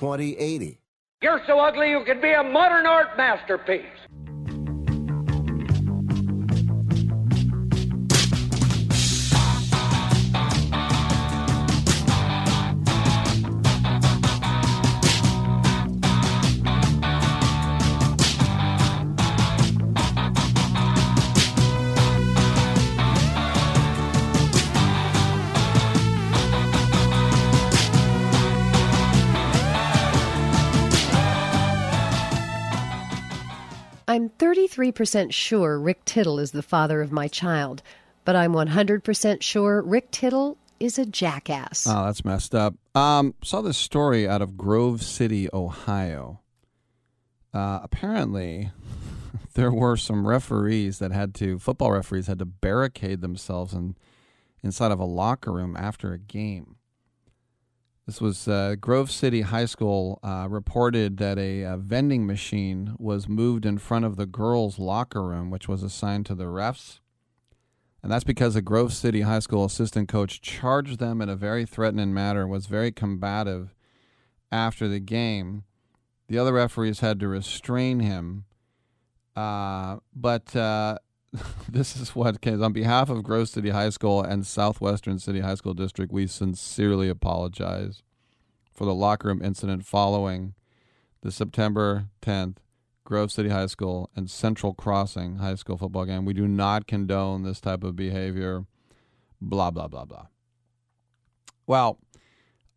2080. You're so ugly you could be a modern art masterpiece. 33% sure Rick Tittle is the father of my child, but I'm 100% sure Rick Tittle is a jackass. Oh, that's messed up. Um, saw this story out of Grove City, Ohio. Uh, apparently, [LAUGHS] there were some referees that had to, football referees had to barricade themselves in, inside of a locker room after a game. This was uh, Grove City High School uh, reported that a, a, vending machine was moved in front of the girls' locker room, which was assigned to the refs. And that's because a Grove City High School assistant coach charged them in a very threatening manner, and was very combative after the game. The other referees had to restrain him. Uh, but uh, [LAUGHS] this is what came on behalf of Grove City High School and Southwestern City High School District. We sincerely apologize for the locker room incident following the September 10th Grove City High School and Central Crossing High School football game. We do not condone this type of behavior. Blah blah blah blah. Well,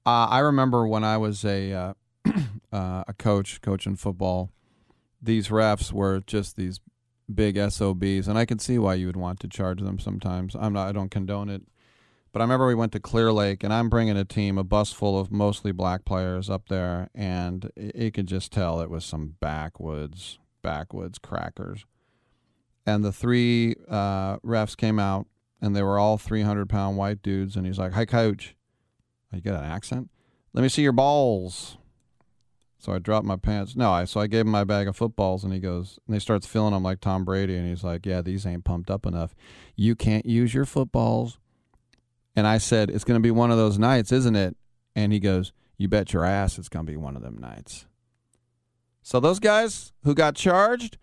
uh, I remember when I was a uh, [CLEARS THROAT] uh, a coach coaching football. These refs were just these big SOBs, and I can see why you would want to charge them sometimes. I'm not, I don't condone it, but I remember we went to Clear Lake, and I'm bringing a team, a bus full of mostly black players up there, and it could just tell it was some backwoods, backwoods crackers. And the three uh, refs came out, and they were all 300 pound white dudes, and he's like, "Hi, coach." You got an accent? Let me see your balls. So I dropped my pants. No, I so I gave him my bag of footballs, and he goes, and he starts filling them like Tom Brady, and he's like, "Yeah, these ain't pumped up enough. You can't use your footballs." And I said, "It's going to be one of those nights, isn't it?" And he goes, "You bet your ass, it's going to be one of them nights." So those guys who got charged,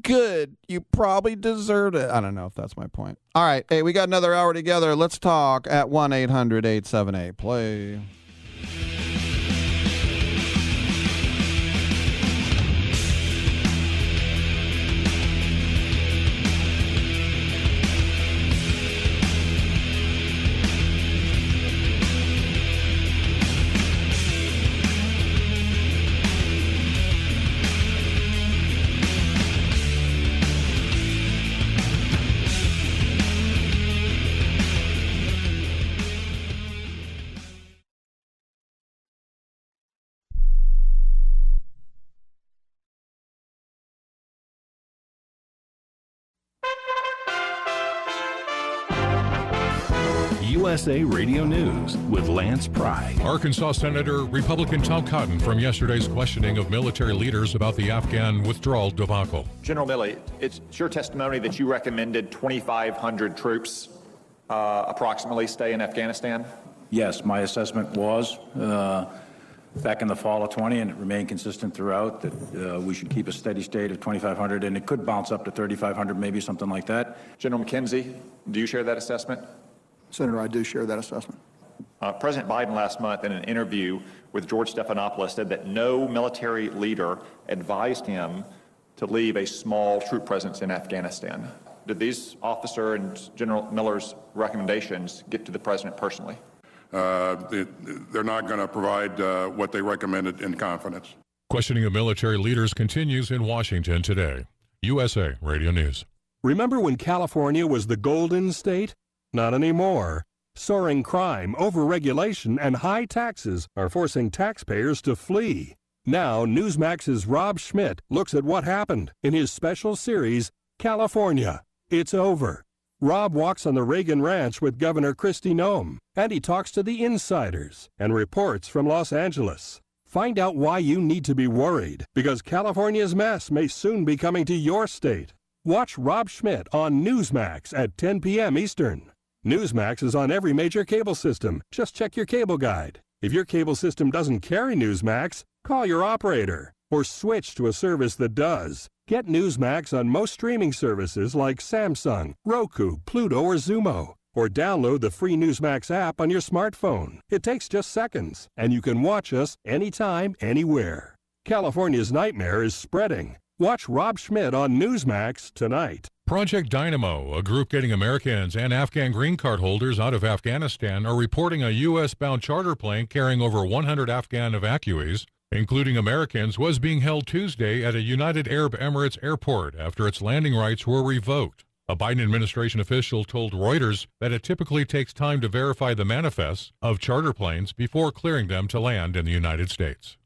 good. You probably deserved it. I don't know if that's my point. All right, hey, we got another hour together. Let's talk at one eight hundred eight seven eight play. USA Radio News with Lance Pry. Arkansas Senator Republican Tom Cotton from yesterday's questioning of military leaders about the Afghan withdrawal debacle. General Milley, it's your testimony that you recommended 2,500 troops uh, approximately stay in Afghanistan? Yes, my assessment was uh, back in the fall of 20, and it remained consistent throughout, that uh, we should keep a steady state of 2,500, and it could bounce up to 3,500, maybe something like that. General McKenzie, do you share that assessment? Senator, I do share that assessment. Uh, President Biden last month in an interview with George Stephanopoulos said that no military leader advised him to leave a small troop presence in Afghanistan. Did these officer and General Milley's recommendations get to the president personally? Uh, it, they're not going to provide uh, what they recommended in confidence. Questioning of military leaders continues in Washington today. USA Radio News. Remember when California was the Golden State? Not anymore. Soaring crime, overregulation, and high taxes are forcing taxpayers to flee. Now, Newsmax's Rob Schmitt looks at what happened in his special series, California. It's over. Rob walks on the Reagan Ranch with Governor Kristi Noem, and he talks to the insiders and reports from Los Angeles. Find out why you need to be worried, because California's mess may soon be coming to your state. Watch Rob Schmitt on Newsmax at 10 p.m. Eastern. Newsmax is on every major cable system. Just check your cable guide. If your cable system doesn't carry Newsmax, call your operator or switch to a service that does. Get Newsmax on most streaming services like Samsung, Roku, Pluto, or Xumo. Or download the free Newsmax app on your smartphone. It takes just seconds, and you can watch us anytime, anywhere. California's nightmare is spreading. Watch Rob Schmitt on Newsmax tonight. Project Dynamo, a group getting Americans and Afghan green card holders out of Afghanistan, are reporting a U.S. bound charter plane carrying over 100 Afghan evacuees including Americans, was being held Tuesday at a United Arab Emirates airport after its landing rights were revoked. A Biden administration official told Reuters that it typically takes time to verify the manifests of charter planes before clearing them to land in the United States.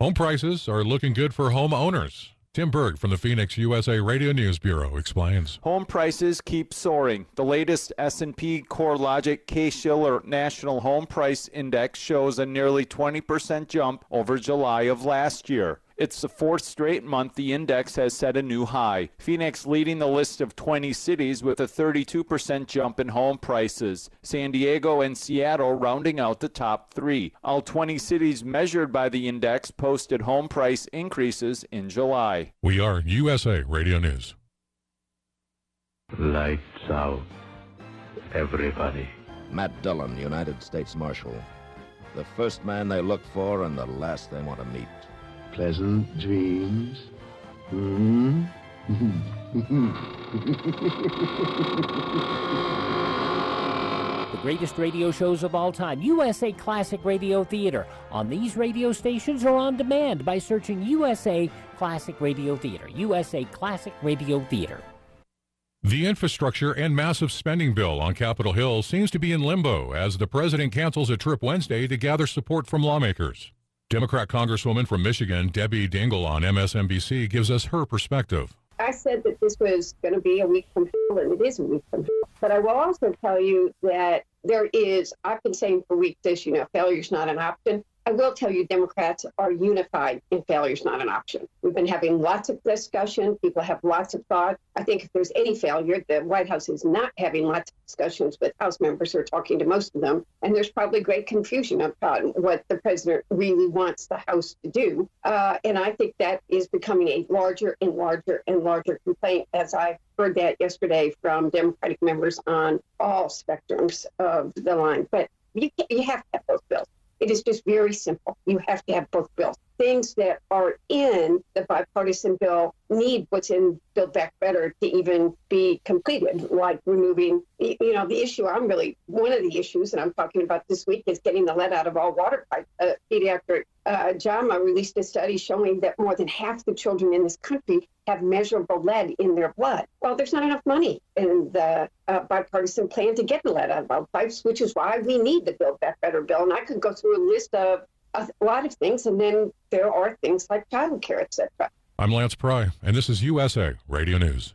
Home prices are looking good for home owners. Tim Berg from the Phoenix USA Radio News Bureau explains. Home prices keep soaring. The latest S&P CoreLogic Case-Shiller National Home Price Index shows a nearly 20% jump over July of last year. It's the fourth straight month the index has set a new high. Phoenix leading the list of 20 cities with a 32% jump in home prices. San Diego and Seattle rounding out the top three. All 20 cities measured by the index posted home price increases in July. We are USA Radio News. Lights out. Everybody. Matt Dillon, United States Marshal. The first man they look for and the last they want to meet pleasant dreams. Hmm? the greatest radio shows of all time, USA Classic Radio Theater, on these radio stations or on demand by searching USA Classic Radio Theater. USA Classic Radio Theater. The infrastructure and massive spending bill on Capitol Hill seems to be in limbo as the president cancels a trip Wednesday to gather support from lawmakers. Democrat Congresswoman from Michigan, Debbie Dingell on MSNBC, gives us her perspective. I said that this was going to be a week from hell, and it is a week from hell. But I will also tell you that there is, I've been saying for weeks this, you know, failure is not an option. I will tell you, Democrats are unified in failure is not an option. We've been having lots of discussion. People have lots of thought. I think if there's any failure, the White House is not having lots of discussions with House members or talking to most of them. And there's probably great confusion about what the president really wants the House to do. Uh, and I think that is becoming a larger and larger and larger complaint as I heard that yesterday from Democratic members on all spectrums of the line. But you, you have to have those bills. It is just very simple. You have to have both bills. Things that are in the bipartisan bill need what's in Build Back Better to even be completed, like removing, you know, the issue I'm really, one of the issues that I'm talking about this week is getting the lead out of all water pipes. Uh, pediatric uh, JAMA released a study showing that more than half the children in this country have measurable lead in their blood. Well, there's not enough money in the uh, bipartisan plan to get the lead out of our pipes, which is why we need the Build Back Better bill. And I could go through a list of a lot of things, and then there are things like child care, etc. I'm Lance Pry, and this is USA Radio News.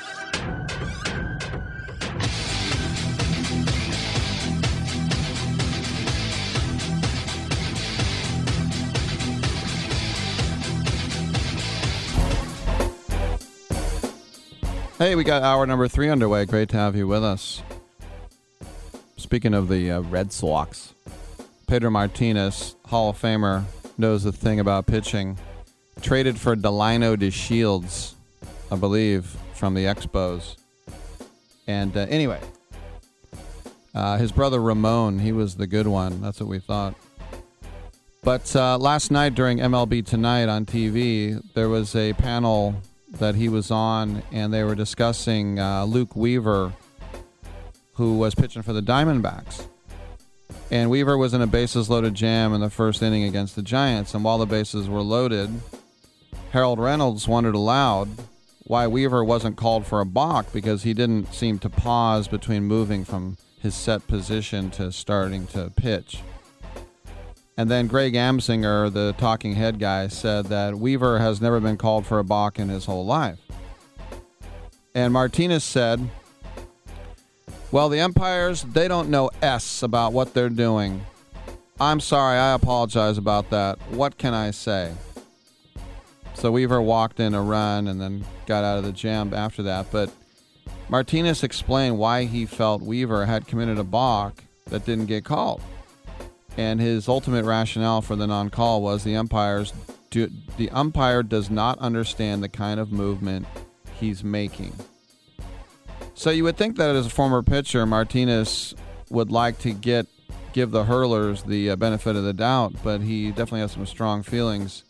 Hey, we got hour number three underway. Great to have you with us. Speaking of the uh, Red Sox, Pedro Martinez, Hall of Famer, knows a thing about pitching. Traded for Delino DeShields, I believe, from the Expos. And uh, anyway, uh, his brother Ramon, he was the good one. That's what we thought. But uh, last night during MLB Tonight on TV, there was a panel that he was on, and they were discussing uh, Luke Weaver, who was pitching for the Diamondbacks. And Weaver was in a bases loaded jam in the first inning against the Giants. And while the bases were loaded, Harold Reynolds wondered aloud why Weaver wasn't called for a balk because he didn't seem to pause between moving from his set position to starting to pitch. And then Greg Amsinger, the talking head guy, said that Weaver has never been called for a balk in his whole life. And Martinez said, Well, the umpires, they don't know S about what they're doing. I'm sorry, I apologize about that. What can I say? So Weaver walked in a run and then got out of the jam after that. But Martinez explained why he felt Weaver had committed a balk that didn't get called. And his ultimate rationale for the non-call was the umpires do, the umpire does not understand the kind of movement he's making. So you would think that as a former pitcher, Martinez would like to get give the hurlers the uh, benefit of the doubt, but he definitely has some strong feelings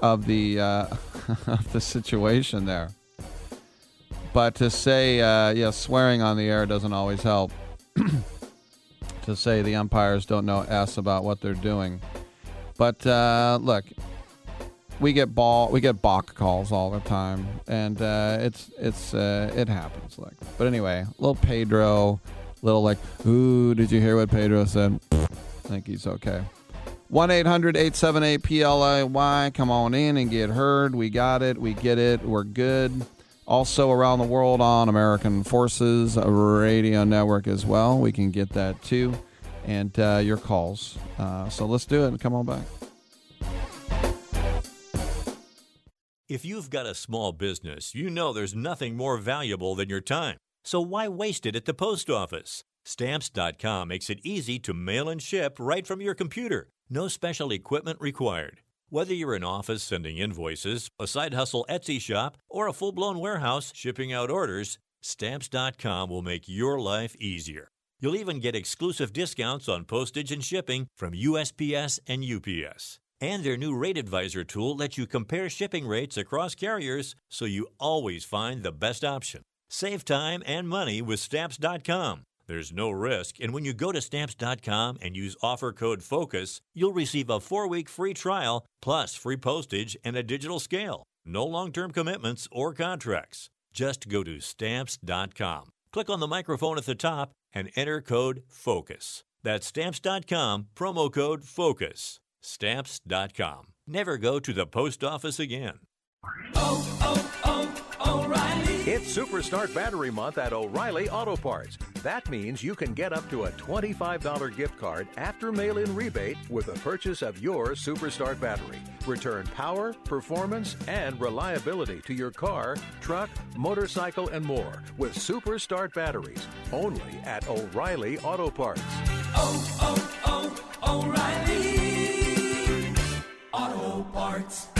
of the uh, [LAUGHS] of the situation there. But to say, uh, yeah, swearing on the air doesn't always help. [CLEARS THROAT] to say the umpires don't know s about what they're doing. But uh, look, we get ball, we get balk calls all the time, and uh, it's it's uh, it happens. Like, but anyway, little Pedro, little like, ooh, did you hear what Pedro said? I think he's okay. 1 800 878 PLAY. Come on in and get heard. We got it. We get it. We're good. Also, around the world on American Forces Radio Network as well. We can get that too. And uh, your calls. Uh, so let's do it. And come on back. If you've got a small business, you know there's nothing more valuable than your time. So why waste it at the post office? Stamps.com makes it easy to mail and ship right from your computer. No special equipment required. Whether you're in office sending invoices, a side hustle Etsy shop, or a full blown warehouse shipping out orders, Stamps.com will make your life easier. You'll even get exclusive discounts on postage and shipping from USPS and UPS. And their new Rate Advisor tool lets you compare shipping rates across carriers so you always find the best option. Save time and money with Stamps.com. There's no risk, and when you go to Stamps.com and use offer code FOCUS, you'll receive a four week free trial plus free postage and a digital scale. No long term commitments or contracts. Just go to Stamps.com. Click on the microphone at the top and enter code FOCUS. That's Stamps.com, promo code FOCUS. Stamps.com. Never go to the post office again. Oh, oh, oh, O'Reilly. It's Superstart Battery Month at O'Reilly Auto Parts. That means you can get up to a $25 gift card after mail in rebate with the purchase of your Superstart battery. Return power, performance, and reliability to your car, truck, motorcycle, and more with Superstart batteries only at O'Reilly Auto Parts. Oh, oh, oh, O'Reilly Auto Parts.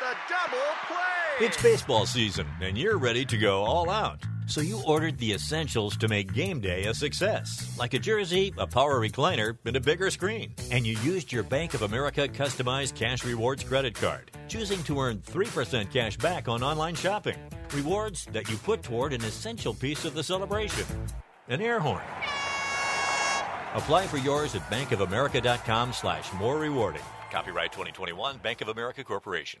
The double play! It's baseball season, and you're ready to go all out. So you ordered the essentials to make game day a success, like a jersey, a power recliner, and a bigger screen. And you used your Bank of America customized cash rewards credit card, choosing to earn 3% cash back on online shopping. Rewards that you put toward an essential piece of the celebration an air horn. Apply for yours at bankofamerica.com slash more rewarding. Copyright 2021 Bank of America Corporation.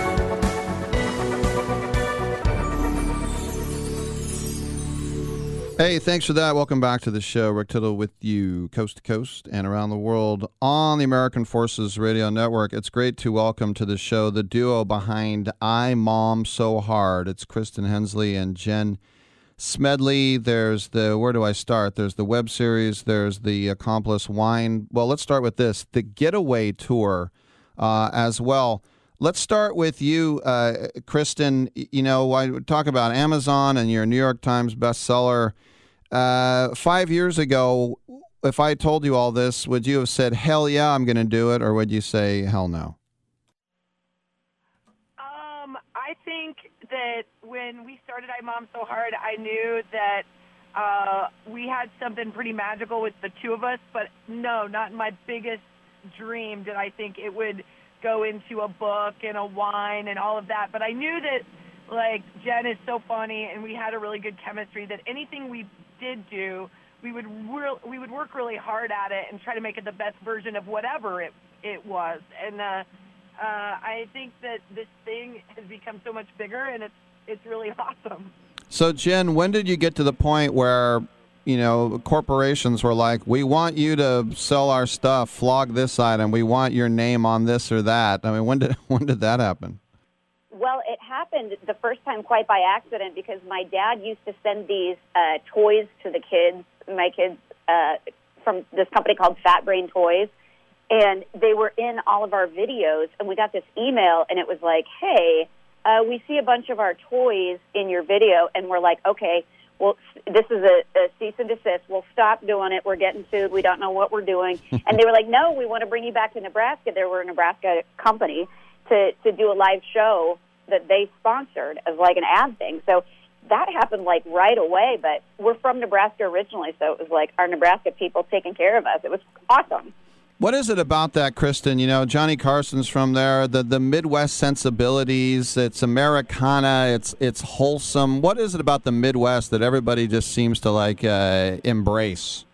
Hey, thanks for that. Welcome back to the show. Rick Tittle with you, coast to coast and around the world on the American Forces Radio Network. It's great to welcome to the show the duo behind I Mom So Hard. It's Kristen Hensley and Jen Smedley. There's the, where do I start? There's the web series, there's the Accomplice Wine. Well, let's start with this the Getaway Tour uh, as well. Let's start with you, uh, Kristen. You know, I talk about Amazon and your New York Times bestseller. Uh, five years ago, if I told you all this, would you have said, hell yeah, I'm going to do it? Or would you say, hell no? Um, I think that when we started I Mom So Hard, I knew that uh, we had something pretty magical with the two of us, but no, not in my biggest dream did I think it would go into a book and a wine and all of that. But I knew that, like, Jen is so funny and we had a really good chemistry that anything we did do, we would we would work really hard at it and try to make it the best version of whatever it it was. And uh, uh, I think that this thing has become so much bigger and it's it's really [LAUGHS] awesome. So, Jen, when did you get to the point where you know corporations were like, "We want you to sell our stuff, flog this item. We want your name on this or that." I mean, when did [LAUGHS] when did that happen? Happened the first time quite by accident because my dad used to send these uh, toys to the kids, my kids, uh, from this company called Fat Brain Toys. And they were in all of our videos. And we got this email, and it was like, hey, uh, we see a bunch of our toys in your video. And we're like, okay, well, this is a, a cease and desist. We'll stop doing it. We're getting sued. We don't know what we're doing. [LAUGHS] and they were like, no, we want to bring you back to Nebraska. They were a Nebraska company to, to do a live show that they sponsored as like an ad thing. So that happened like right away. But we're from Nebraska originally, so it was like our Nebraska people taking care of us. It was awesome. What is it about that, Kristen? You know, Johnny Carson's from there. The the Midwest sensibilities. It's Americana. It's it's wholesome. What is it about the Midwest that everybody just seems to like uh, embrace?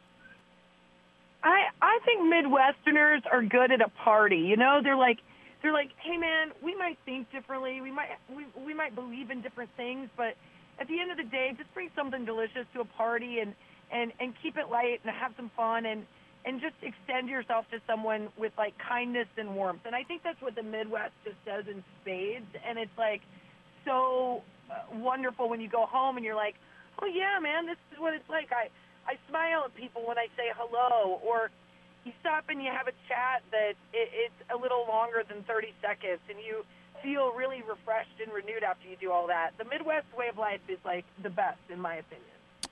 I I think Midwesterners are good at a party. You know, they're like they're like, hey man, we might think differently. We might we we might believe in different things, but at the end of the day, just bring something delicious to a party and and and keep it light and have some fun and and just extend yourself to someone with like kindness and warmth. And I think that's what the Midwest just does in spades. And it's like so uh, wonderful when you go home and you're like, oh yeah, man, this is what it's like. I I smile at people when I say hello, or you stop and you have a chat that it, it's a little longer than 30 seconds, and you feel really refreshed and renewed after you do all that. The Midwest way of life is like the best, in my opinion.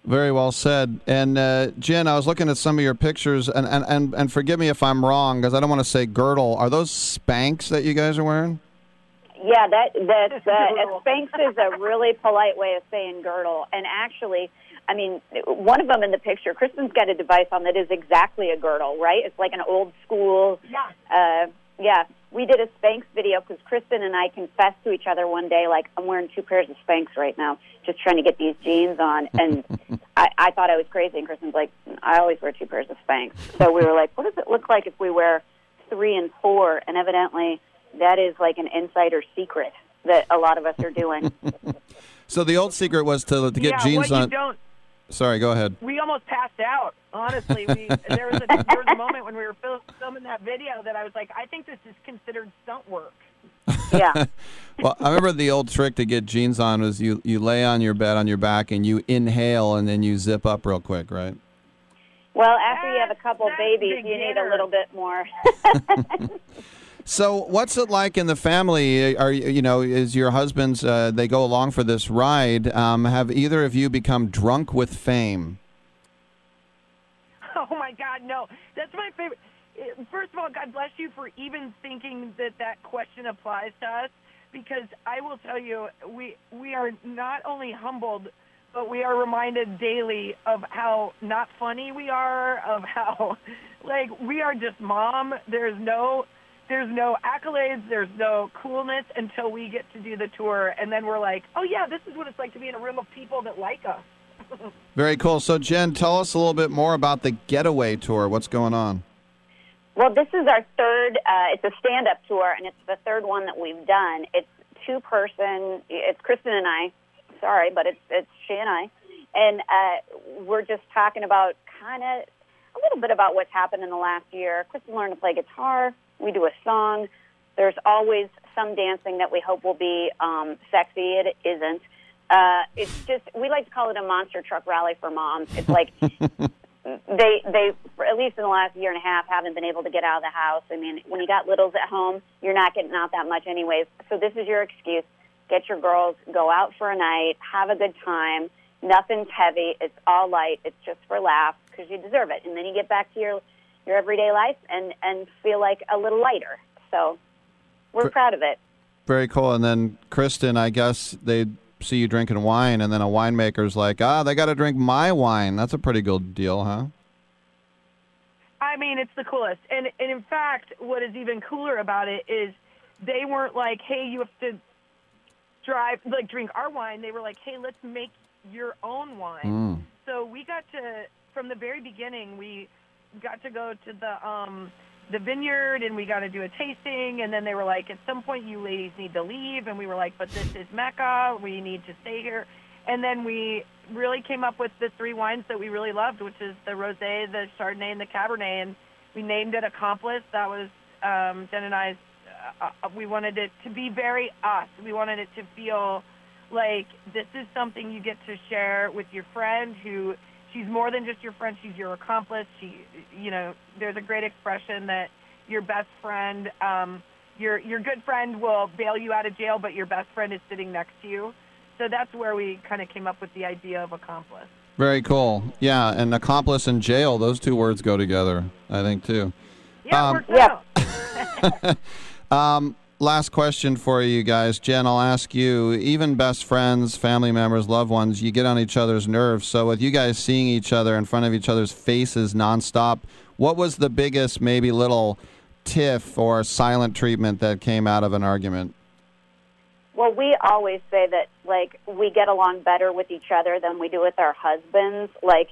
Very well said. And uh, Jen, I was looking at some of your pictures, and, and, and, and forgive me if I'm wrong, because I don't want to say girdle. Are those Spanx that you guys are wearing? Yeah, that that's [LAUGHS] uh, Spanx is a really polite way of saying girdle. And actually, I mean, one of them in the picture, Kristen's got a device on that is exactly a girdle, right? It's like an old school. Yeah. Uh, yeah, we did a Spanx video because Kristen and I confessed to each other one day, like, I'm wearing two pairs of Spanx right now, just trying to get these jeans on. And [LAUGHS] I, I thought I was crazy. And Kristen's like, I always wear two pairs of Spanx. So we were like, what does it look like if we wear three and four? And evidently, that is like an insider secret that a lot of us are doing. [LAUGHS] So the old secret was to, to get yeah, jeans on. You don't. Sorry, go ahead. We almost passed out. Honestly, we [LAUGHS] there was a there was a moment when we were fil- filming that video that I was like, I think this is considered stunt work. Yeah. [LAUGHS] Well, I remember the old trick to get jeans on was you, you lay on your bed on your back and you inhale and then you zip up real quick, right? Well, after you have a couple babies, you need a little bit more. [LAUGHS] So, what's it like in the family? Are you know is your husband's? Uh, they go along for this ride. Um, have either of you become drunk with fame? [LAUGHS] Oh my God, no! That's my favorite. Eh, First of all, God bless you for even thinking that that question applies to us, because I will tell you, we we are not only humbled, but we are reminded daily of how not funny we are, of how [LAUGHS] like we are just mom. There's no there's no accolades, there's no coolness until we get to do the tour, and then we're like, oh yeah, this is what it's like to be in a room of people that like us. [LAUGHS] Very cool. So, Jen, tell us a little bit more about the Getaway Tour. What's going on? Well, this is our third. Uh, it's a stand-up tour, and it's the third one that we've done. It's two-person. It's Kristen and I. Sorry, but it's it's she and I, and uh, we're just talking about kind of a little bit about what's happened in the last year. Kristen learned to play guitar. We do a song. There's always some dancing that we hope will be um, sexy. It isn't. Uh, it's just we like to call it a monster truck rally for moms. It's like [LAUGHS] they they for at least in the last year and a half haven't been able to get out of the house. I mean, when you got littles at home, you're not getting out that much anyways. So this is your excuse. Get your girls, go out for a night, have a good time. Nothing's heavy. It's all light. It's just for laughs because you deserve it. And then you get back to your your everyday life and and feel like a little lighter. So we're Pr- proud of it. Very cool. And then, Kristen, I guess they see you drinking wine, and then a winemaker's like, ah, they got to drink my wine. That's a pretty good deal, huh? I mean, it's the coolest. And and in fact, what is even cooler about it is they weren't like, "Hey, you have to drive like drink our wine." They were like, "Hey, let's make your own wine." Mm. So we got to from the very beginning, we got to go to the um the vineyard and we got to do a tasting. And then they were like at some point you ladies need to leave. And we were like but this is mecca. We need to stay here. And then we really came up with the three wines that we really loved which is the rosé the chardonnay and the cabernet. And we named it accomplice. That was um jen and i's uh, uh, we wanted it to be very us. We wanted it to feel like this is something you get to share with your friend who she's more than just your friend she's your accomplice she you know there's a great expression that your best friend um your your good friend will bail you out of jail but your best friend is sitting next to you so that's where we kind of came up with the idea of accomplice Very cool. Yeah, and accomplice and jail, those two words go together, I think, too. yeah Um, out [LAUGHS] Um, last question for you guys. Jen, I'll ask you. Even best friends, family members, loved ones, you get on each other's nerves. So, with you guys seeing each other in front of each other's faces nonstop, what was the biggest, maybe little tiff or silent treatment that came out of an argument? Well, we always say that like we get along better with each other than we do with our husbands. Like,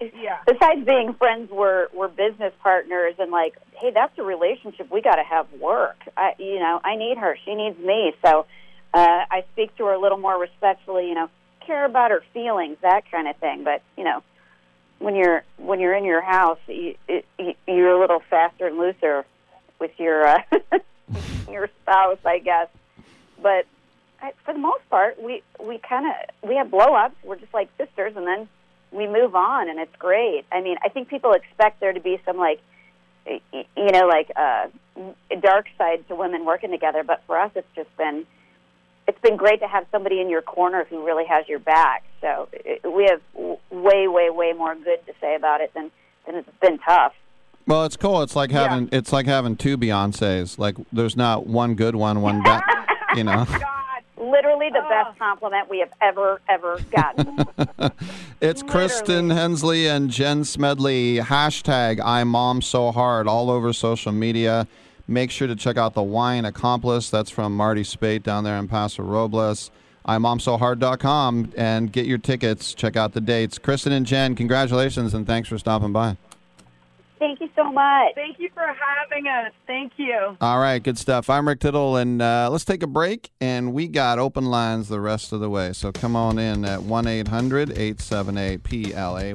yeah. besides being friends, we're we're business partners, and like, hey, that's a relationship we got to have work. I, you know, I need her, she needs me. So, uh, I speak to her a little more respectfully. You know, care about her feelings, that kind of thing. But you know, when you're when you're in your house, you, it, you're a little faster and looser with your uh, [LAUGHS] your spouse, I guess. But I, for the most part, we we kind of we have blow ups. We're just like sisters, and then we move on, and it's great. I mean, I think people expect there to be some like you know like uh, dark side to women working together, but for us, it's just been it's been great to have somebody in your corner who really has your back. So it, we have way, way, way more good to say about it than than it's been tough. Well, it's cool. It's like having yeah. it's like having two Beyonces. Like there's not one good one, one bad. you know. [LAUGHS] God, literally the oh. best compliment we have ever ever gotten. [LAUGHS] it's literally. Kristen Hensley and Jen Smedley. Hashtag I'm mom so hard all over social media. Make sure to check out the Wine Accomplice. That's from Marty Spate down there in Paso Robles. I'mMomSoHard.com and get your tickets. Check out the dates. Kristen and Jen, congratulations and thanks for stopping by. Thank you so much. Thank you for having us. Thank you. All right, good stuff. I'm Rick Tittle, and uh, let's take a break. And we got open lines the rest of the way. So come on in at 1 800 878 PLAY.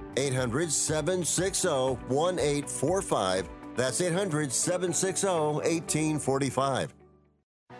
800 760 1845. That's 800 760 1845.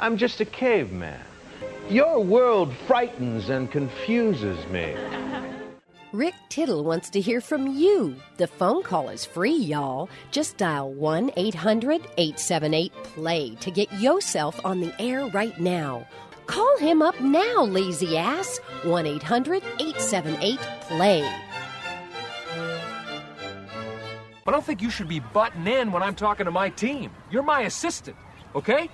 I'm just a caveman. Your world frightens and confuses me. Rick Tittle wants to hear from you. The phone call is free, y'all. Just dial 1 800 878 PLAY to get yourself on the air right now. Call him up now, lazy ass. 1 800 878 PLAY. I don't think you should be butting in when I'm talking to my team. You're my assistant, okay?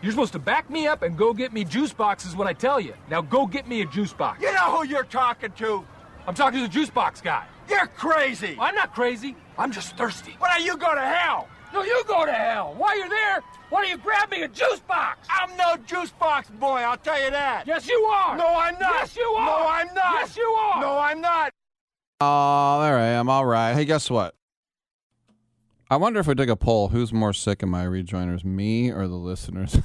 You're supposed to back me up and go get me juice boxes when I tell you. Now go get me a juice box. You know who you're talking to? I'm talking to the juice box guy. You're crazy. I'm not crazy. I'm just thirsty. Why don't you go to hell? No, you go to hell. While you're there, why don't you grab me a juice box? I'm no juice box boy, I'll tell you that. Yes, you are. No, I'm not. Yes, you are. No, I'm not. Yes, you are. No, I'm not. Oh, all right. I'm all right. Hey, guess what? I wonder if we took a poll, who's more sick of my rejoiners, me or the listeners?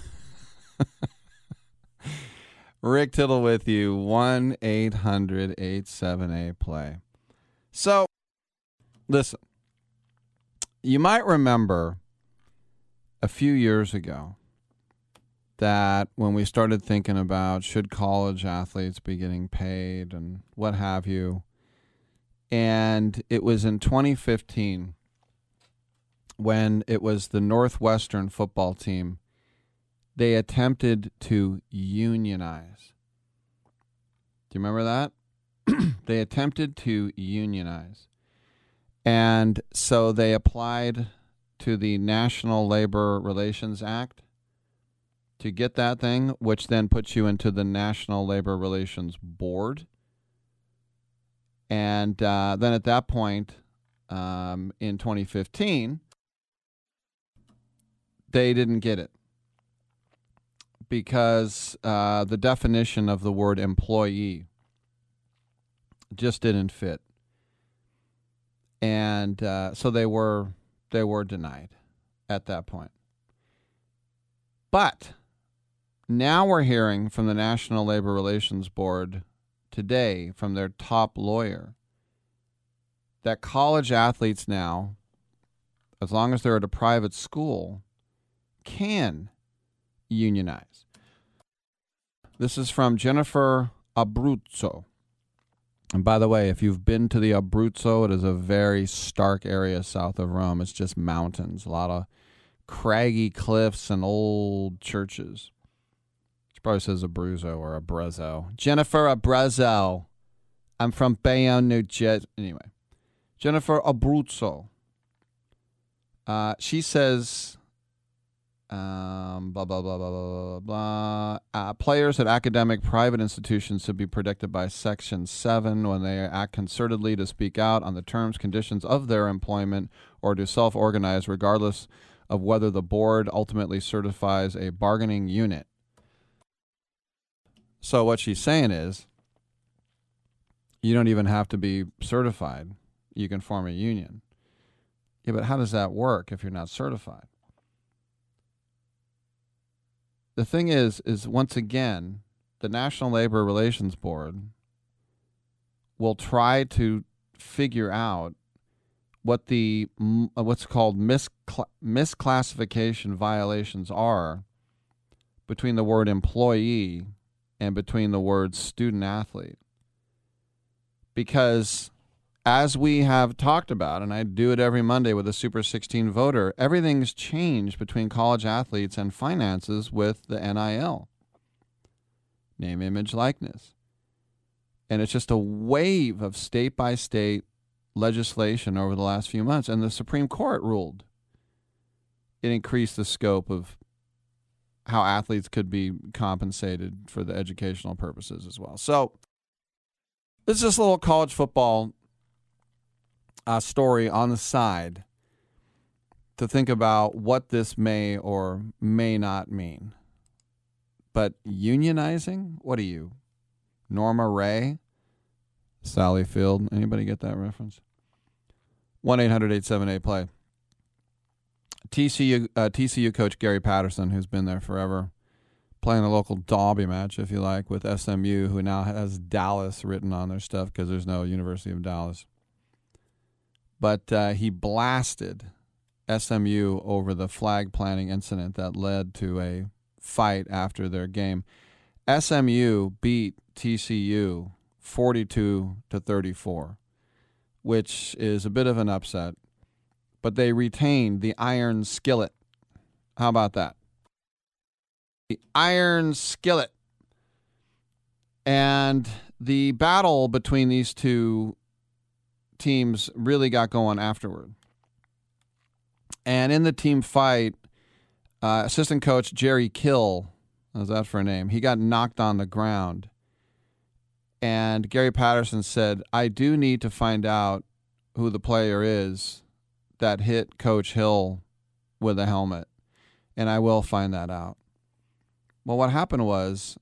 [LAUGHS] Rick Tittle with you, 1 800 878 play. So, listen, you might remember a few years ago that when we started thinking about should college athletes be getting paid and what have you, and it was in 2015 when it was the Northwestern football team, they attempted to unionize. Do you remember that? [CLEARS THROAT] they attempted to unionize. And so they applied to the National Labor Relations Act to get that thing, which then puts you into the National Labor Relations Board. And uh, then at that point, um, in 2015, they didn't get it because uh, the definition of the word employee just didn't fit, and uh, so they were they were denied at that point. But now we're hearing from the National Labor Relations Board today from their top lawyer that college athletes now, as long as they're at a private school, can unionize. This is from Jennifer Abruzzo. And by the way, if you've been to the Abruzzo, it is a very stark area south of Rome. It's just mountains, a lot of craggy cliffs and old churches. She probably says Abruzzo or Abruzzo. Jennifer Abruzzo. I'm from Bayonne, New Jersey. Anyway, Jennifer Abruzzo. Uh, she says um, blah, blah, blah, blah, blah, blah, blah. Uh, players at academic private institutions should be protected by Section 7 when they act concertedly to speak out on the terms, conditions of their employment or to self organize, regardless of whether the board ultimately certifies a bargaining unit. So, what she's saying is you don't even have to be certified, you can form a union. Yeah, but how does that work if you're not certified? The thing is, is once again, the National Labor Relations Board will try to figure out what the uh, what's called miscl- misclassification violations are between the word employee and between the word student athlete. Because as we have talked about, and I do it every Monday with a Super 16 voter, everything's changed between college athletes and finances with the NIL name, image, likeness. And it's just a wave of state by state legislation over the last few months. And the Supreme Court ruled it increased the scope of how athletes could be compensated for the educational purposes as well. So, this is just a little college football uh, story on the side to think about what this may or may not mean. But unionizing? What are you? Norma Rae? Sally Field? Anybody get that reference? 1 800 878 play. TCU, uh, TCU coach Gary Patterson, who's been there forever, playing a local Derby match, if you like, with SMU, who now has Dallas written on their stuff because there's no University of Dallas but uh, he blasted SMU over the flag planting incident that led to a fight after their game. SMU beat TCU 42 to 34, which is a bit of an upset, but they retained the iron skillet. How about that? The iron skillet. And the battle between these two teams really got going afterward. And in the team fight, uh, assistant coach Jerry Kill, how's that for a name? He got knocked on the ground. And Gary Patterson said, I do need to find out who the player is that hit Coach Hill with a helmet. And I will find that out. Well, what happened was,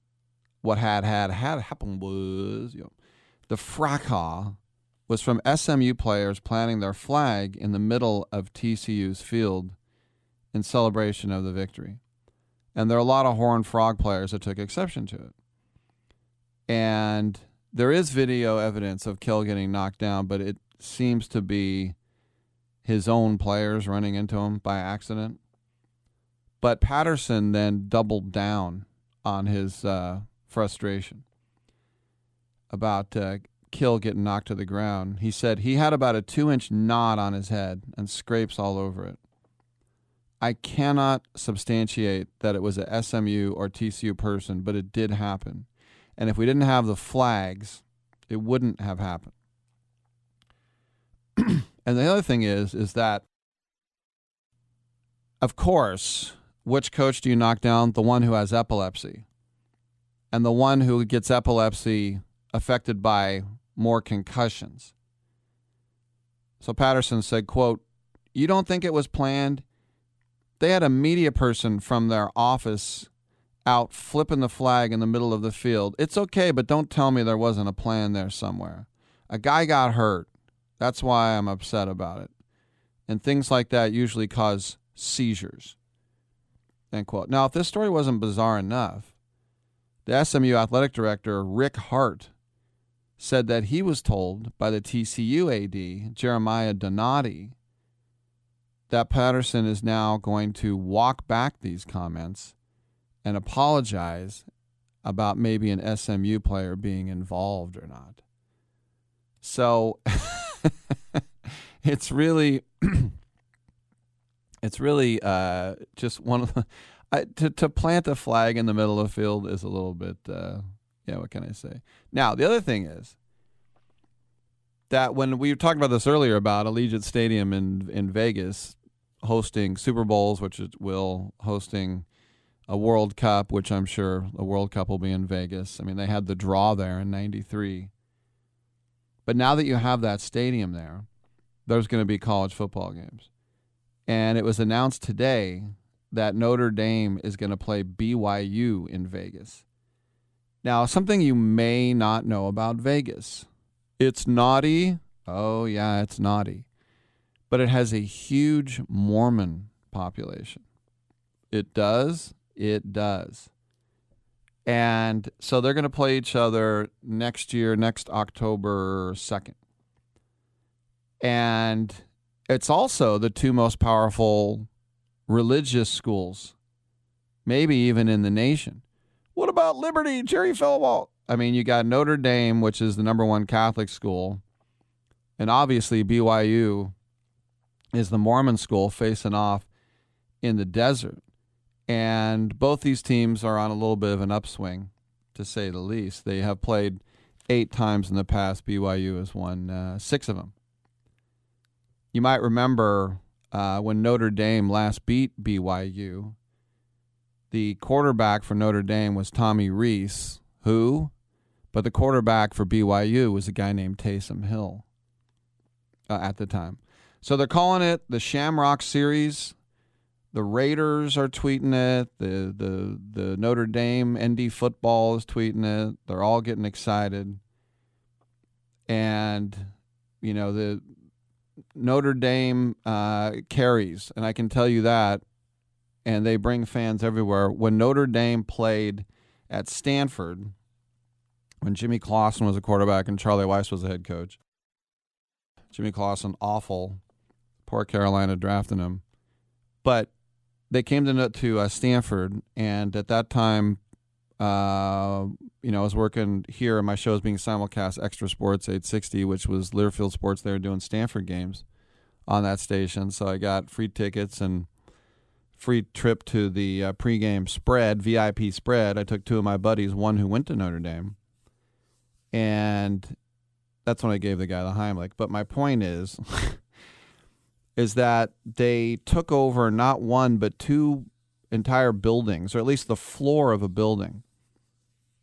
what had had had happened was, you know, the fracas was from SMU players planting their flag in the middle of TCU's field in celebration of the victory. And there are a lot of Horned Frog players that took exception to it. And there is video evidence of Kill getting knocked down, but it seems to be his own players running into him by accident. But Patterson then doubled down on his uh, frustration about uh, Kill getting knocked to the ground. He said he had about a two inch knot on his head and scrapes all over it. I cannot substantiate that it was a SMU or TCU person, but it did happen. And if we didn't have the flags, it wouldn't have happened. [CLEARS THROAT] and the other thing is, is that, of course, which coach do you knock down? The one who has epilepsy. And the one who gets epilepsy affected by more concussions. So Patterson said, quote, You don't think it was planned? They had a media person from their office out flipping the flag in the middle of the field. It's okay, but don't tell me there wasn't a plan there somewhere. A guy got hurt. That's why I'm upset about it. And things like that usually cause seizures. End quote. Now, if this story wasn't bizarre enough, the SMU athletic director, Rick Hart, said that he was told by the TCU AD, Jeremiah Donati, that Patterson is now going to walk back these comments and apologize about maybe an SMU player being involved or not. So [LAUGHS] it's really [CLEARS THROAT] it's really uh, just one of the I, to to plant a flag in the middle of the field is a little bit uh, yeah. What can I say? Now the other thing is that when we talked about this earlier about Allegiant Stadium in in Vegas hosting Super Bowls, which it will hosting a World Cup, which I'm sure the World Cup will be in Vegas. I mean, they had the draw there in '93. But now that you have that stadium there, there's going to be college football games. And it was announced today that Notre Dame is going to play BYU in Vegas. Now, something you may not know about Vegas it's naughty. Oh, yeah, it's naughty. But it has a huge Mormon population. It does. It does. And so they're going to play each other next year, next October 2nd. And it's also the two most powerful religious schools, maybe even in the nation. What about Liberty, Jerry Falwell? I mean, you got Notre Dame, which is the number one Catholic school, and obviously BYU is the Mormon school facing off in the desert. And both these teams are on a little bit of an upswing, to say the least. They have played eight times in the past. BYU has won uh, six of them. You might remember uh, when Notre Dame last beat BYU, the quarterback for Notre Dame was Tommy Rees, who, but the quarterback for BYU was a guy named Taysom Hill uh, at the time. So they're calling it the Shamrock Series. The Raiders are tweeting it. The the the Notre Dame ND football is tweeting it. They're all getting excited. And you know the Notre Dame uh, carries, and I can tell you that. And they bring fans everywhere. When Notre Dame played at Stanford, when Jimmy Clausen was a quarterback and Charlie Weis was the head coach, Jimmy Clausen awful. Poor Carolina drafting him, but they came to to uh, Stanford, and at that time, uh, you know, I was working here, and my show was being simulcast Extra Sports 860, which was Learfield Sports. They were doing Stanford games on that station, so I got free tickets and free trip to the uh, pregame spread, VIP spread. I took two of my buddies, one who went to Notre Dame, and that's when I gave the guy the Heimlich. But my point is, [LAUGHS] is that they took over not one but two entire buildings, or at least the floor of a building.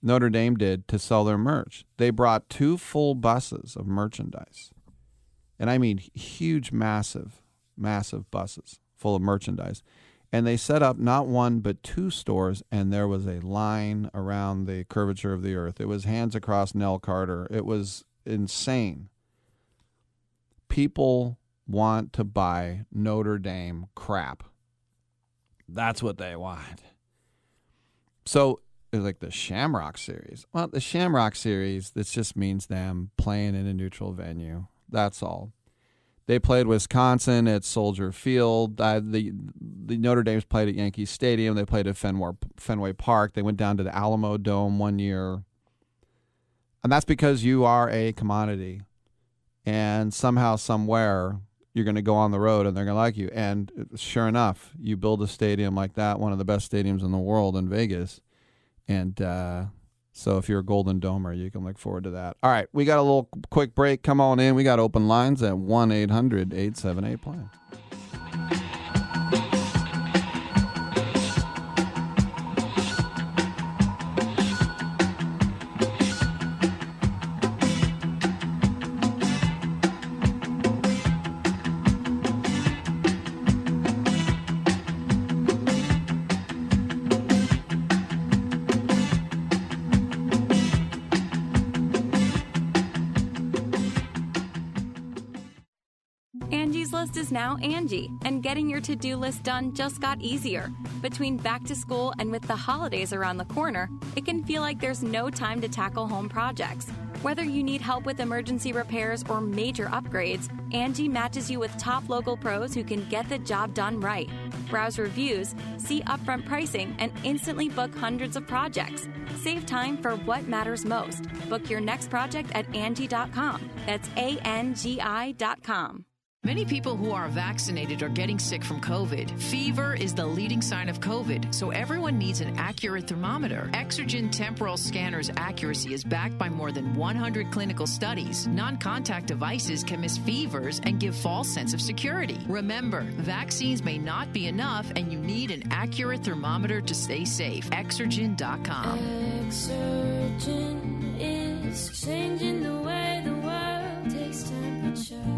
Notre Dame did to sell their merch. They brought two full buses of merchandise. And I mean huge, massive, massive buses full of merchandise. And they set up not one but two stores, and there was a line around the curvature of the earth. It was hands across Nell Carter. It was insane. People want to buy Notre Dame crap. That's what they want. So it's like the Shamrock series. Well, the Shamrock series, this just means them playing in a neutral venue. That's all. They played Wisconsin at Soldier Field. Uh, the the Notre Dame's played at Yankee Stadium. They played at Fenway, Fenway Park. They went down to the Alamo Dome one year. And that's because you are a commodity. And somehow, somewhere, you're going to go on the road and they're going to like you. And sure enough, you build a stadium like that, one of the best stadiums in the world in Vegas. And uh, so if you're a Golden Domer, you can look forward to that. All right, we got a little quick break. Come on in. We got open lines at 1 800 878 PLAY. Now Angi, and getting your to do list done just got easier. Between back to school and with the holidays around the corner, it can feel like there's no time to tackle home projects. Whether you need help with emergency repairs or major upgrades, Angi matches you with top local pros who can get the job done right. Browse reviews, see upfront pricing, and instantly book hundreds of projects. Save time for what matters most. Book your next project at Angi.com. That's A N G I.com. Many people who are vaccinated are getting sick from COVID. Fever is the leading sign of COVID, so everyone needs an accurate thermometer. Exergen temporal scanner's accuracy is backed by more than 100 clinical studies. Non-contact devices can miss fevers and give false sense of security. Remember, vaccines may not be enough and you need an accurate thermometer to stay safe. Exergen.com. Exergen is changing the way the world takes temperature.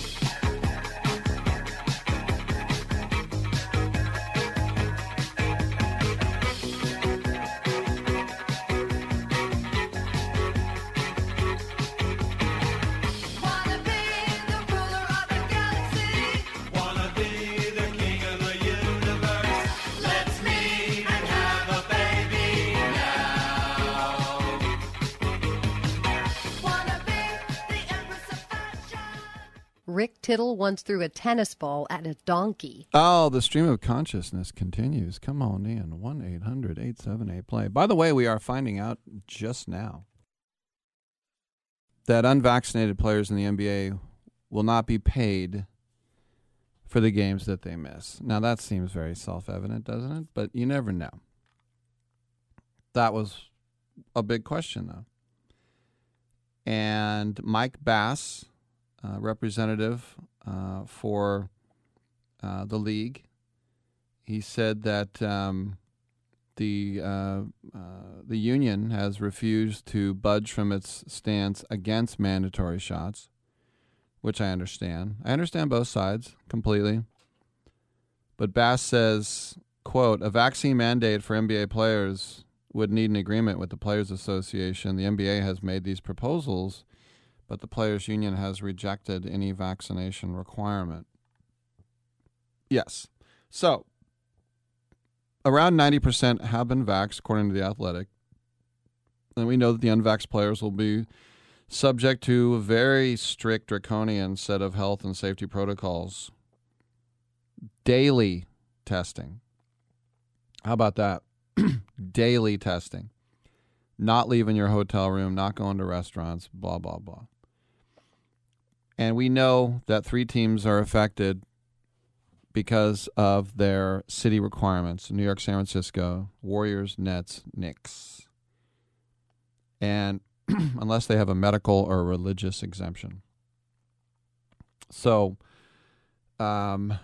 Rick Tittle once threw a tennis ball at a donkey. Oh, the stream of consciousness continues. Come on in. 1 800 878 play. By the way, we are finding out just now that unvaccinated players in the NBA will not be paid for the games that they miss. Now, that seems very self evident, doesn't it? But you never know. That was a big question, though. And Mike Bass, uh, representative uh, for uh, the league, he said that um, the uh, uh, the union has refused to budge from its stance against mandatory shots, which I understand. I understand both sides completely. But Bass says, "quote A vaccine mandate for NBA players would need an agreement with the Players Association. The NBA has made these proposals, but the Players Union has rejected any vaccination requirement. Yes. So, around 90% have been vaxxed, according to The Athletic. And we know that the unvaxxed players will be subject to a very strict, draconian set of health and safety protocols. Daily testing. How about that? [CLEARS THROAT] daily testing, not leaving your hotel room, not going to restaurants, blah, blah, blah. And we know that three teams are affected because of their city requirements New York, San Francisco, Warriors, Nets, Knicks. And [CLEARS THROAT] unless they have a medical or religious exemption. So, um,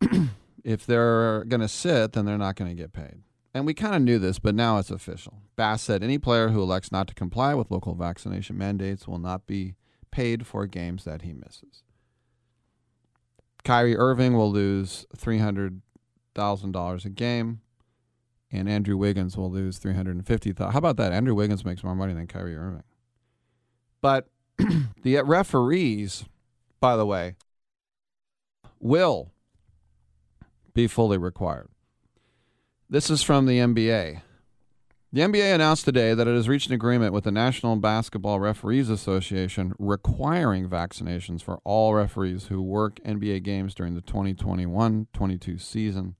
[CLEARS THROAT] if they're going to sit, then they're not going to get paid. And we kind of knew this, but now it's official. Bass said any player who elects not to comply with local vaccination mandates will not be paid for games that he misses. Kyrie Irving will lose $300,000 a game, and Andrew Wiggins will lose $350,000. How about that? Andrew Wiggins makes more money than Kyrie Irving. But [CLEARS THROAT] the referees, by the way, will be fully required. This is from the NBA. The NBA announced today that it has reached an agreement with the National Basketball Referees Association requiring vaccinations for all referees who work NBA games during the 2021 22 season.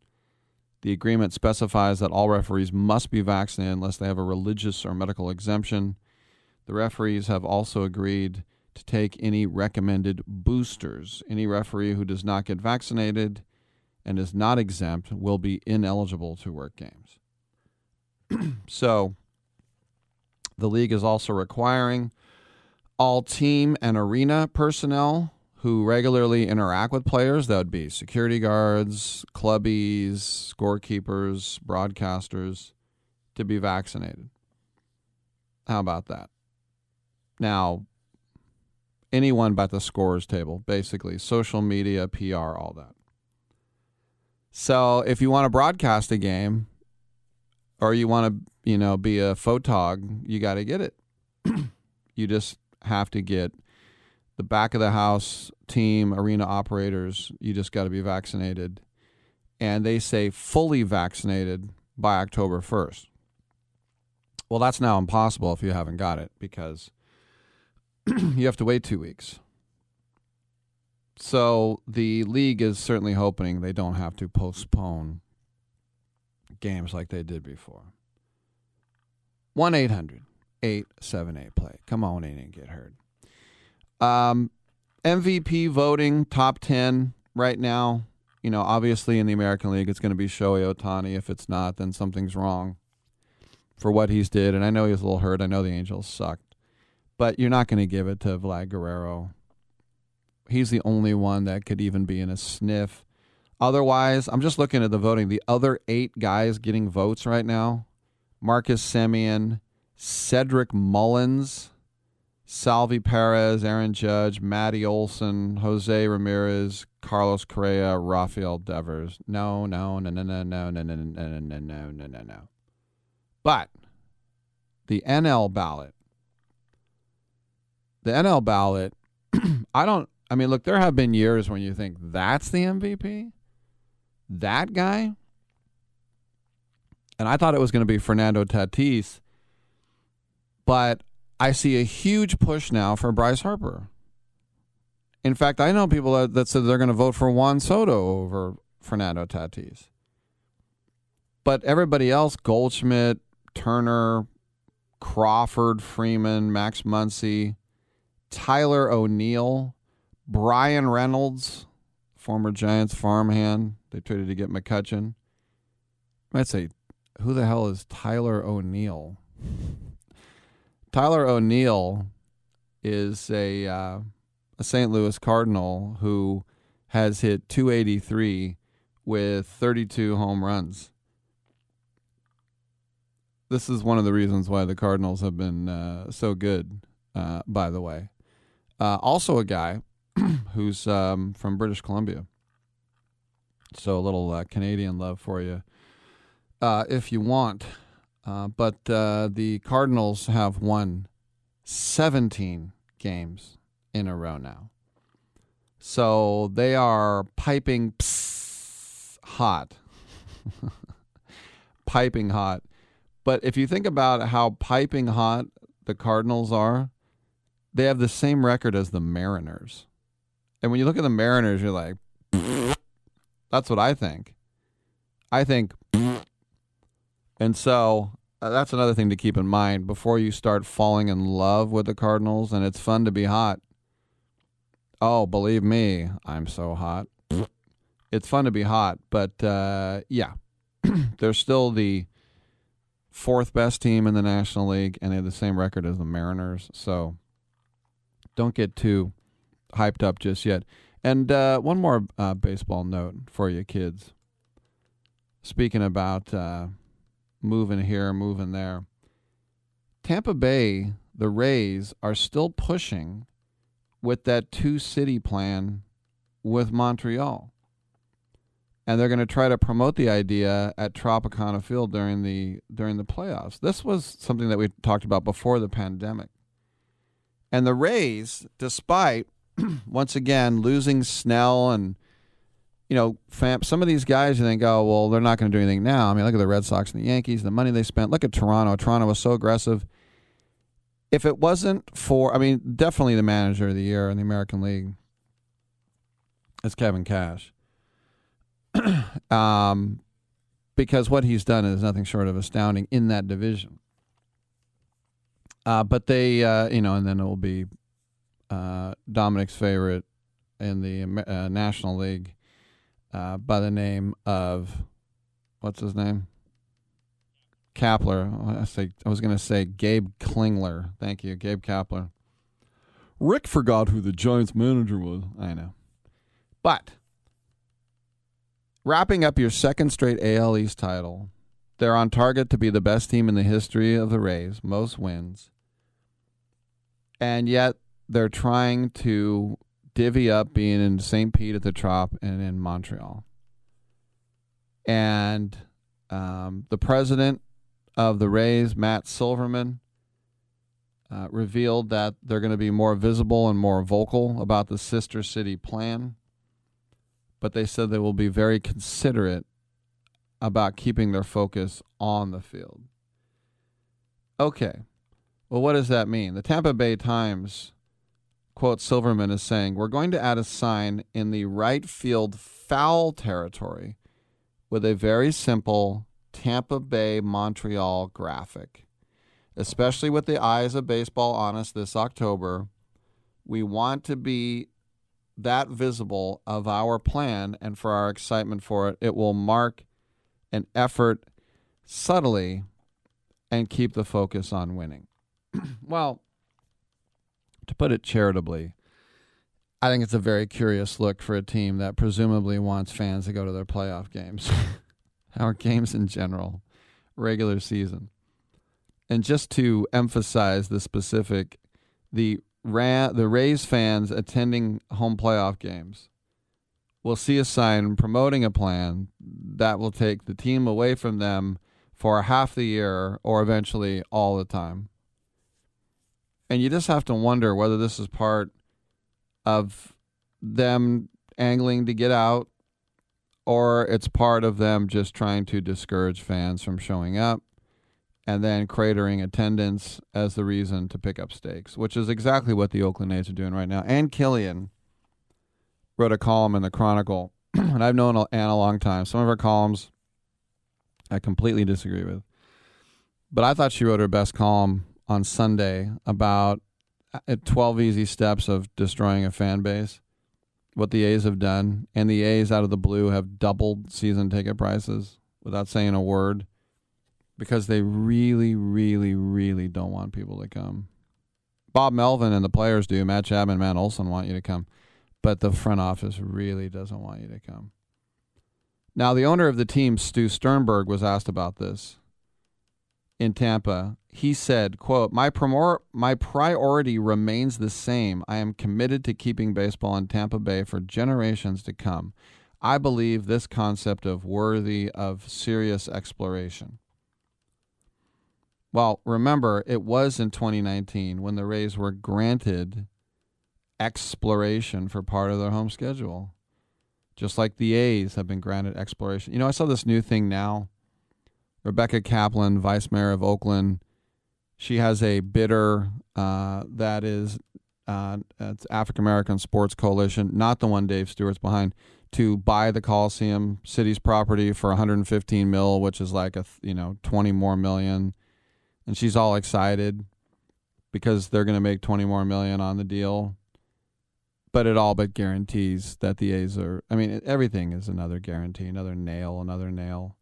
The agreement specifies that all referees must be vaccinated unless they have a religious or medical exemption. The referees have also agreed to take any recommended boosters. Any referee who does not get vaccinated and is not exempt will be ineligible to work games. [CLEARS THROAT] so the league is also requiring all team and arena personnel who regularly interact with players that would be security guards, clubbies, scorekeepers, broadcasters to be vaccinated. How about that? Now, anyone but the scores table, basically, social media, PR, all that. So if you want to broadcast a game or you want to, you know, be a photog, you got to get it. [CLEARS THROAT] you just have to get the back of the house team, arena operators, you just got to be vaccinated. And they say fully vaccinated by October 1st. Well, that's now impossible if you haven't got it because [CLEARS THROAT] you have to wait two weeks. So the league is certainly hoping they don't have to postpone games like they did before. 1 800 878 play. Come on in and get heard. Um, MVP voting, top 10 right now. You know, obviously in the American League, it's going to be Shohei Ohtani. If it's not, then something's wrong for what he's did. And I know he's a little hurt. I know the Angels sucked. But you're not going to give it to Vlad Guerrero he's the only one that could even be in a sniff. Otherwise, I'm just looking at the voting. The other eight guys getting votes right now Marcus Semien, Cedric Mullins, Salvy Perez, Aaron Judge, Matty Olson, Jose Ramirez, Carlos Correa, Rafael Devers. No, no, no, no, no, no, no, no, no, no, no, no, no, no, no. But the NL ballot, the NL ballot, I don't I mean, look, there have been years when you think that's the MVP, that guy. And I thought it was going to be Fernando Tatis, but I see a huge push now for Bryce Harper. In fact, I know people that, that said they're going to vote for Juan Soto over Fernando Tatis. But everybody else, Goldschmidt, Turner, Crawford, Freeman, Max Muncy, Tyler O'Neill, Bryan Reynolds, former Giants farmhand. They traded to get McCutchen. I might say, who the hell is Tyler O'Neill? Tyler O'Neill is a uh, a St. Louis Cardinal who has hit 283 with 32 home runs. This is one of the reasons why the Cardinals have been uh, so good, uh, by the way. Uh, also, a guy [CLEARS THROAT] who's um, from British Columbia. So, a little uh, Canadian love for you uh, if you want. Uh, but the Cardinals have won 17 games in a row now. So they are piping hot. [LAUGHS] piping hot. But if you think about how piping hot the Cardinals are, they have the same record as the Mariners. And when you look at the Mariners, you're like, [LAUGHS] that's what I think. I think. And so uh, that's another thing to keep in mind before you start falling in love with the Cardinals, and it's fun to be hot. Oh, believe me, I'm so hot. It's fun to be hot, but uh, yeah, [CLEARS THROAT] they're still the fourth best team in the National League, and they have the same record as the Mariners. So don't get too hyped up just yet. And uh, one more uh, baseball note for you kids. Speaking about uh, moving here, moving there, Tampa Bay, the Rays, are still pushing with that two city plan with Montreal. And they're going to try to promote the idea at Tropicana Field during the during the playoffs. This was something that we talked about before the pandemic. And the Rays, despite [CLEARS THROAT] once again losing Snell and you know, fam- some of these guys you think, oh, well, they're not going to do anything now. I mean, look at the Red Sox and the Yankees, the money they spent. Look at Toronto. Toronto was so aggressive. If it wasn't for, I mean, definitely the manager of the year in the American League is Kevin Cash. [CLEARS THROAT] um, because what he's done is nothing short of astounding in that division. Uh, but they, uh, you know, and then it will be uh, Dominic's favorite in the uh, National League uh, by the name of what's his name? Kapler. I say I was going to say Gabe Klingler. Thank you, Gabe Kapler. Rick forgot who the Giants manager was. I know, but wrapping up your second straight AL East title, they're on target to be the best team in the history of the Rays, most wins, and yet they're trying to divvy up being in St. Pete at the Trop and in Montreal. And um, the president of the Rays, Matt Silverman, uh, revealed that they're going to be more visible and more vocal about the sister city plan. But they said they will be very considerate about keeping their focus on the field. Okay. Well, what does that mean? The Tampa Bay Times quote Silverman is saying, We're going to add a sign in the right field foul territory with a very simple Tampa Bay Montreal graphic. Especially with the eyes of baseball on us this October, we want to be that visible of our plan and for our excitement for it. It will mark an effort subtly and keep the focus on winning. [CLEARS THROAT] well, to put it charitably, I think it's a very curious look for a team that presumably wants fans to go to their playoff games, [LAUGHS] our games in general, regular season. And just to emphasize the specific, the Ra- the Rays fans attending home playoff games will see a sign promoting a plan that will take the team away from them for half the year or eventually all the time. And you just have to wonder whether this is part of them angling to get out or it's part of them just trying to discourage fans from showing up and then cratering attendance as the reason to pick up stakes, which is exactly what the Oakland A's are doing right now. Ann Killion wrote a column in the Chronicle, [CLEARS THROAT] and I've known Ann a long time. Some of her columns I completely disagree with. But I thought she wrote her best column on Sunday about uh, 12 easy steps of destroying a fan base, what the A's have done. And the A's, out of the blue, have doubled season ticket prices without saying a word because they really, really, really don't want people to come. Bob Melvin and the players do. Matt Chapman, Matt Olson want you to come. But the front office really doesn't want you to come. Now, the owner of the team, Stu Sternberg, was asked about this in Tampa. He said, quote, my, primor- my priority remains the same. I am committed to keeping baseball in Tampa Bay for generations to come. I believe this concept of worthy of serious exploration. Well, remember, it was in 2019 when the Rays were granted exploration for part of their home schedule just like the A's have been granted exploration. You know, I saw this new thing now. Rebecca Kaplan, vice mayor of Oakland, she has a bidder uh, that is uh, it's African American Sports Coalition, not the one Dave Stewart's behind, to buy the Coliseum city's property for 115 mil, which is like a you know 20 more million, and she's all excited because they're going to make 20 more million on the deal but it all but guarantees that the A's are. I mean, everything is another guarantee, another nail, another nail.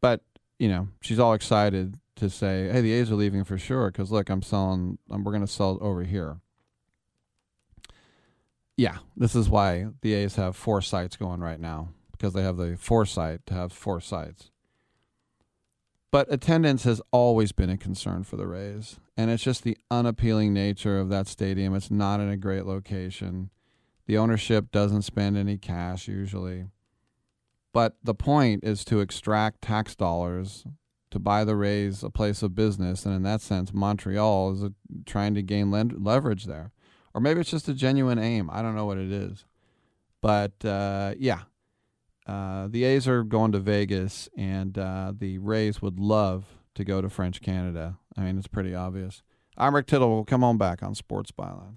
But you know, she's all excited to say, "Hey, the A's are leaving for sure." Because look, I'm selling. Um, we're going to sell it over here. Yeah, this is why the A's have four sites going right now because they have the foresight to have four sites. But attendance has always been a concern for the Rays, and it's just the unappealing nature of that stadium. It's not in a great location. The ownership doesn't spend any cash usually. But the point is to extract tax dollars to buy the Rays a place of business, and in that sense, Montreal is a, trying to gain leverage there, or maybe it's just a genuine aim. I don't know what it is, but uh, yeah, uh, the A's are going to Vegas, and uh, the Rays would love to go to French Canada. I mean, it's pretty obvious. I'm Rick Tittle. We'll come on back on Sports Byline.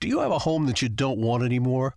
Do you have a home that you don't want anymore?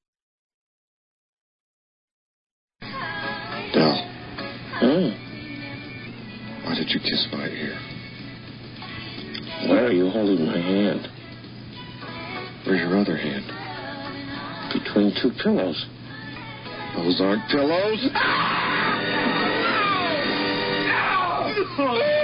Why did you kiss my ear? Why are you holding my hand? Where's your other hand? Between two pillows. Those aren't pillows. Rick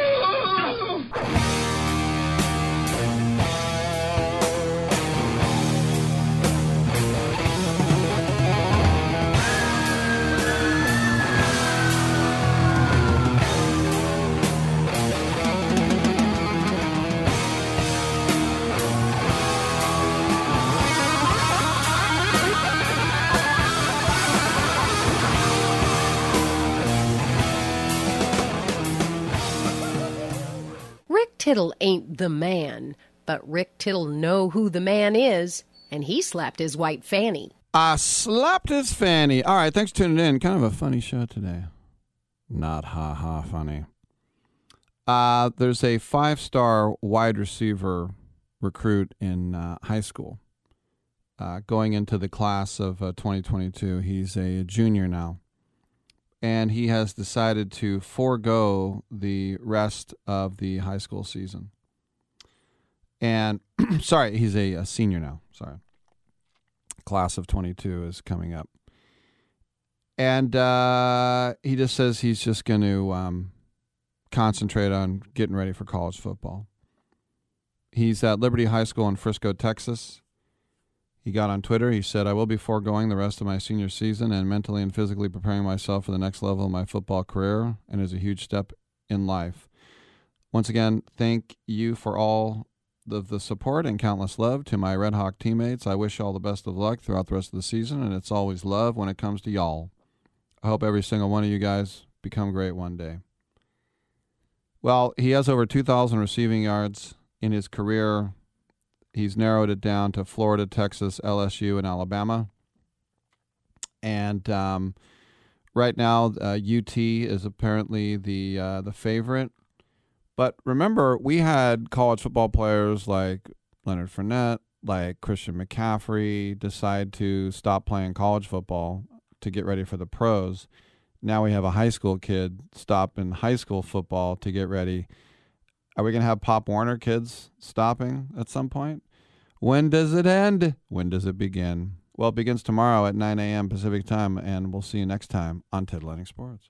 Tittle ain't the man, but Rick Tittle know who the man is, and he slapped his white fanny. I slapped his fanny. All right, thanks for tuning in. Kind of a funny show today. Not ha ha funny. Uh, there's a five star wide receiver recruit in uh, high school uh, going into the class of uh, 2022. He's a junior now. And he has decided to forego the rest of the high school season. And [CLEARS THROAT] sorry, he's a, a senior now. Sorry class of 22 is coming up. And uh, he just says he's just going to um, concentrate on getting ready for college football. He's at Liberty High School in Frisco, Texas. He got on Twitter. He said, I will be foregoing the rest of my senior season and mentally and physically preparing myself for the next level of my football career, and is a huge step in life. Once again, thank you for all of the support and countless love to my Red Hawk teammates. I wish you all the best of luck throughout the rest of the season, and it's always love when it comes to y'all. I hope every single one of you guys become great one day. Well, he has over 2,000 receiving yards in his career. He's narrowed it down to Florida, Texas, LSU, and Alabama. And um, right now, uh, UT is apparently the uh, the favorite. But remember, we had college football players like Leonard Fournette, like Christian McCaffrey decide to stop playing college football to get ready for the pros. Now we have a high school kid stopping high school football to get ready. Are we going to have Pop Warner kids stopping at some point? When does it end? When does it begin? Well, it begins tomorrow at 9 a.m. Pacific time, and we'll see you next time on Ted Lenning Sports.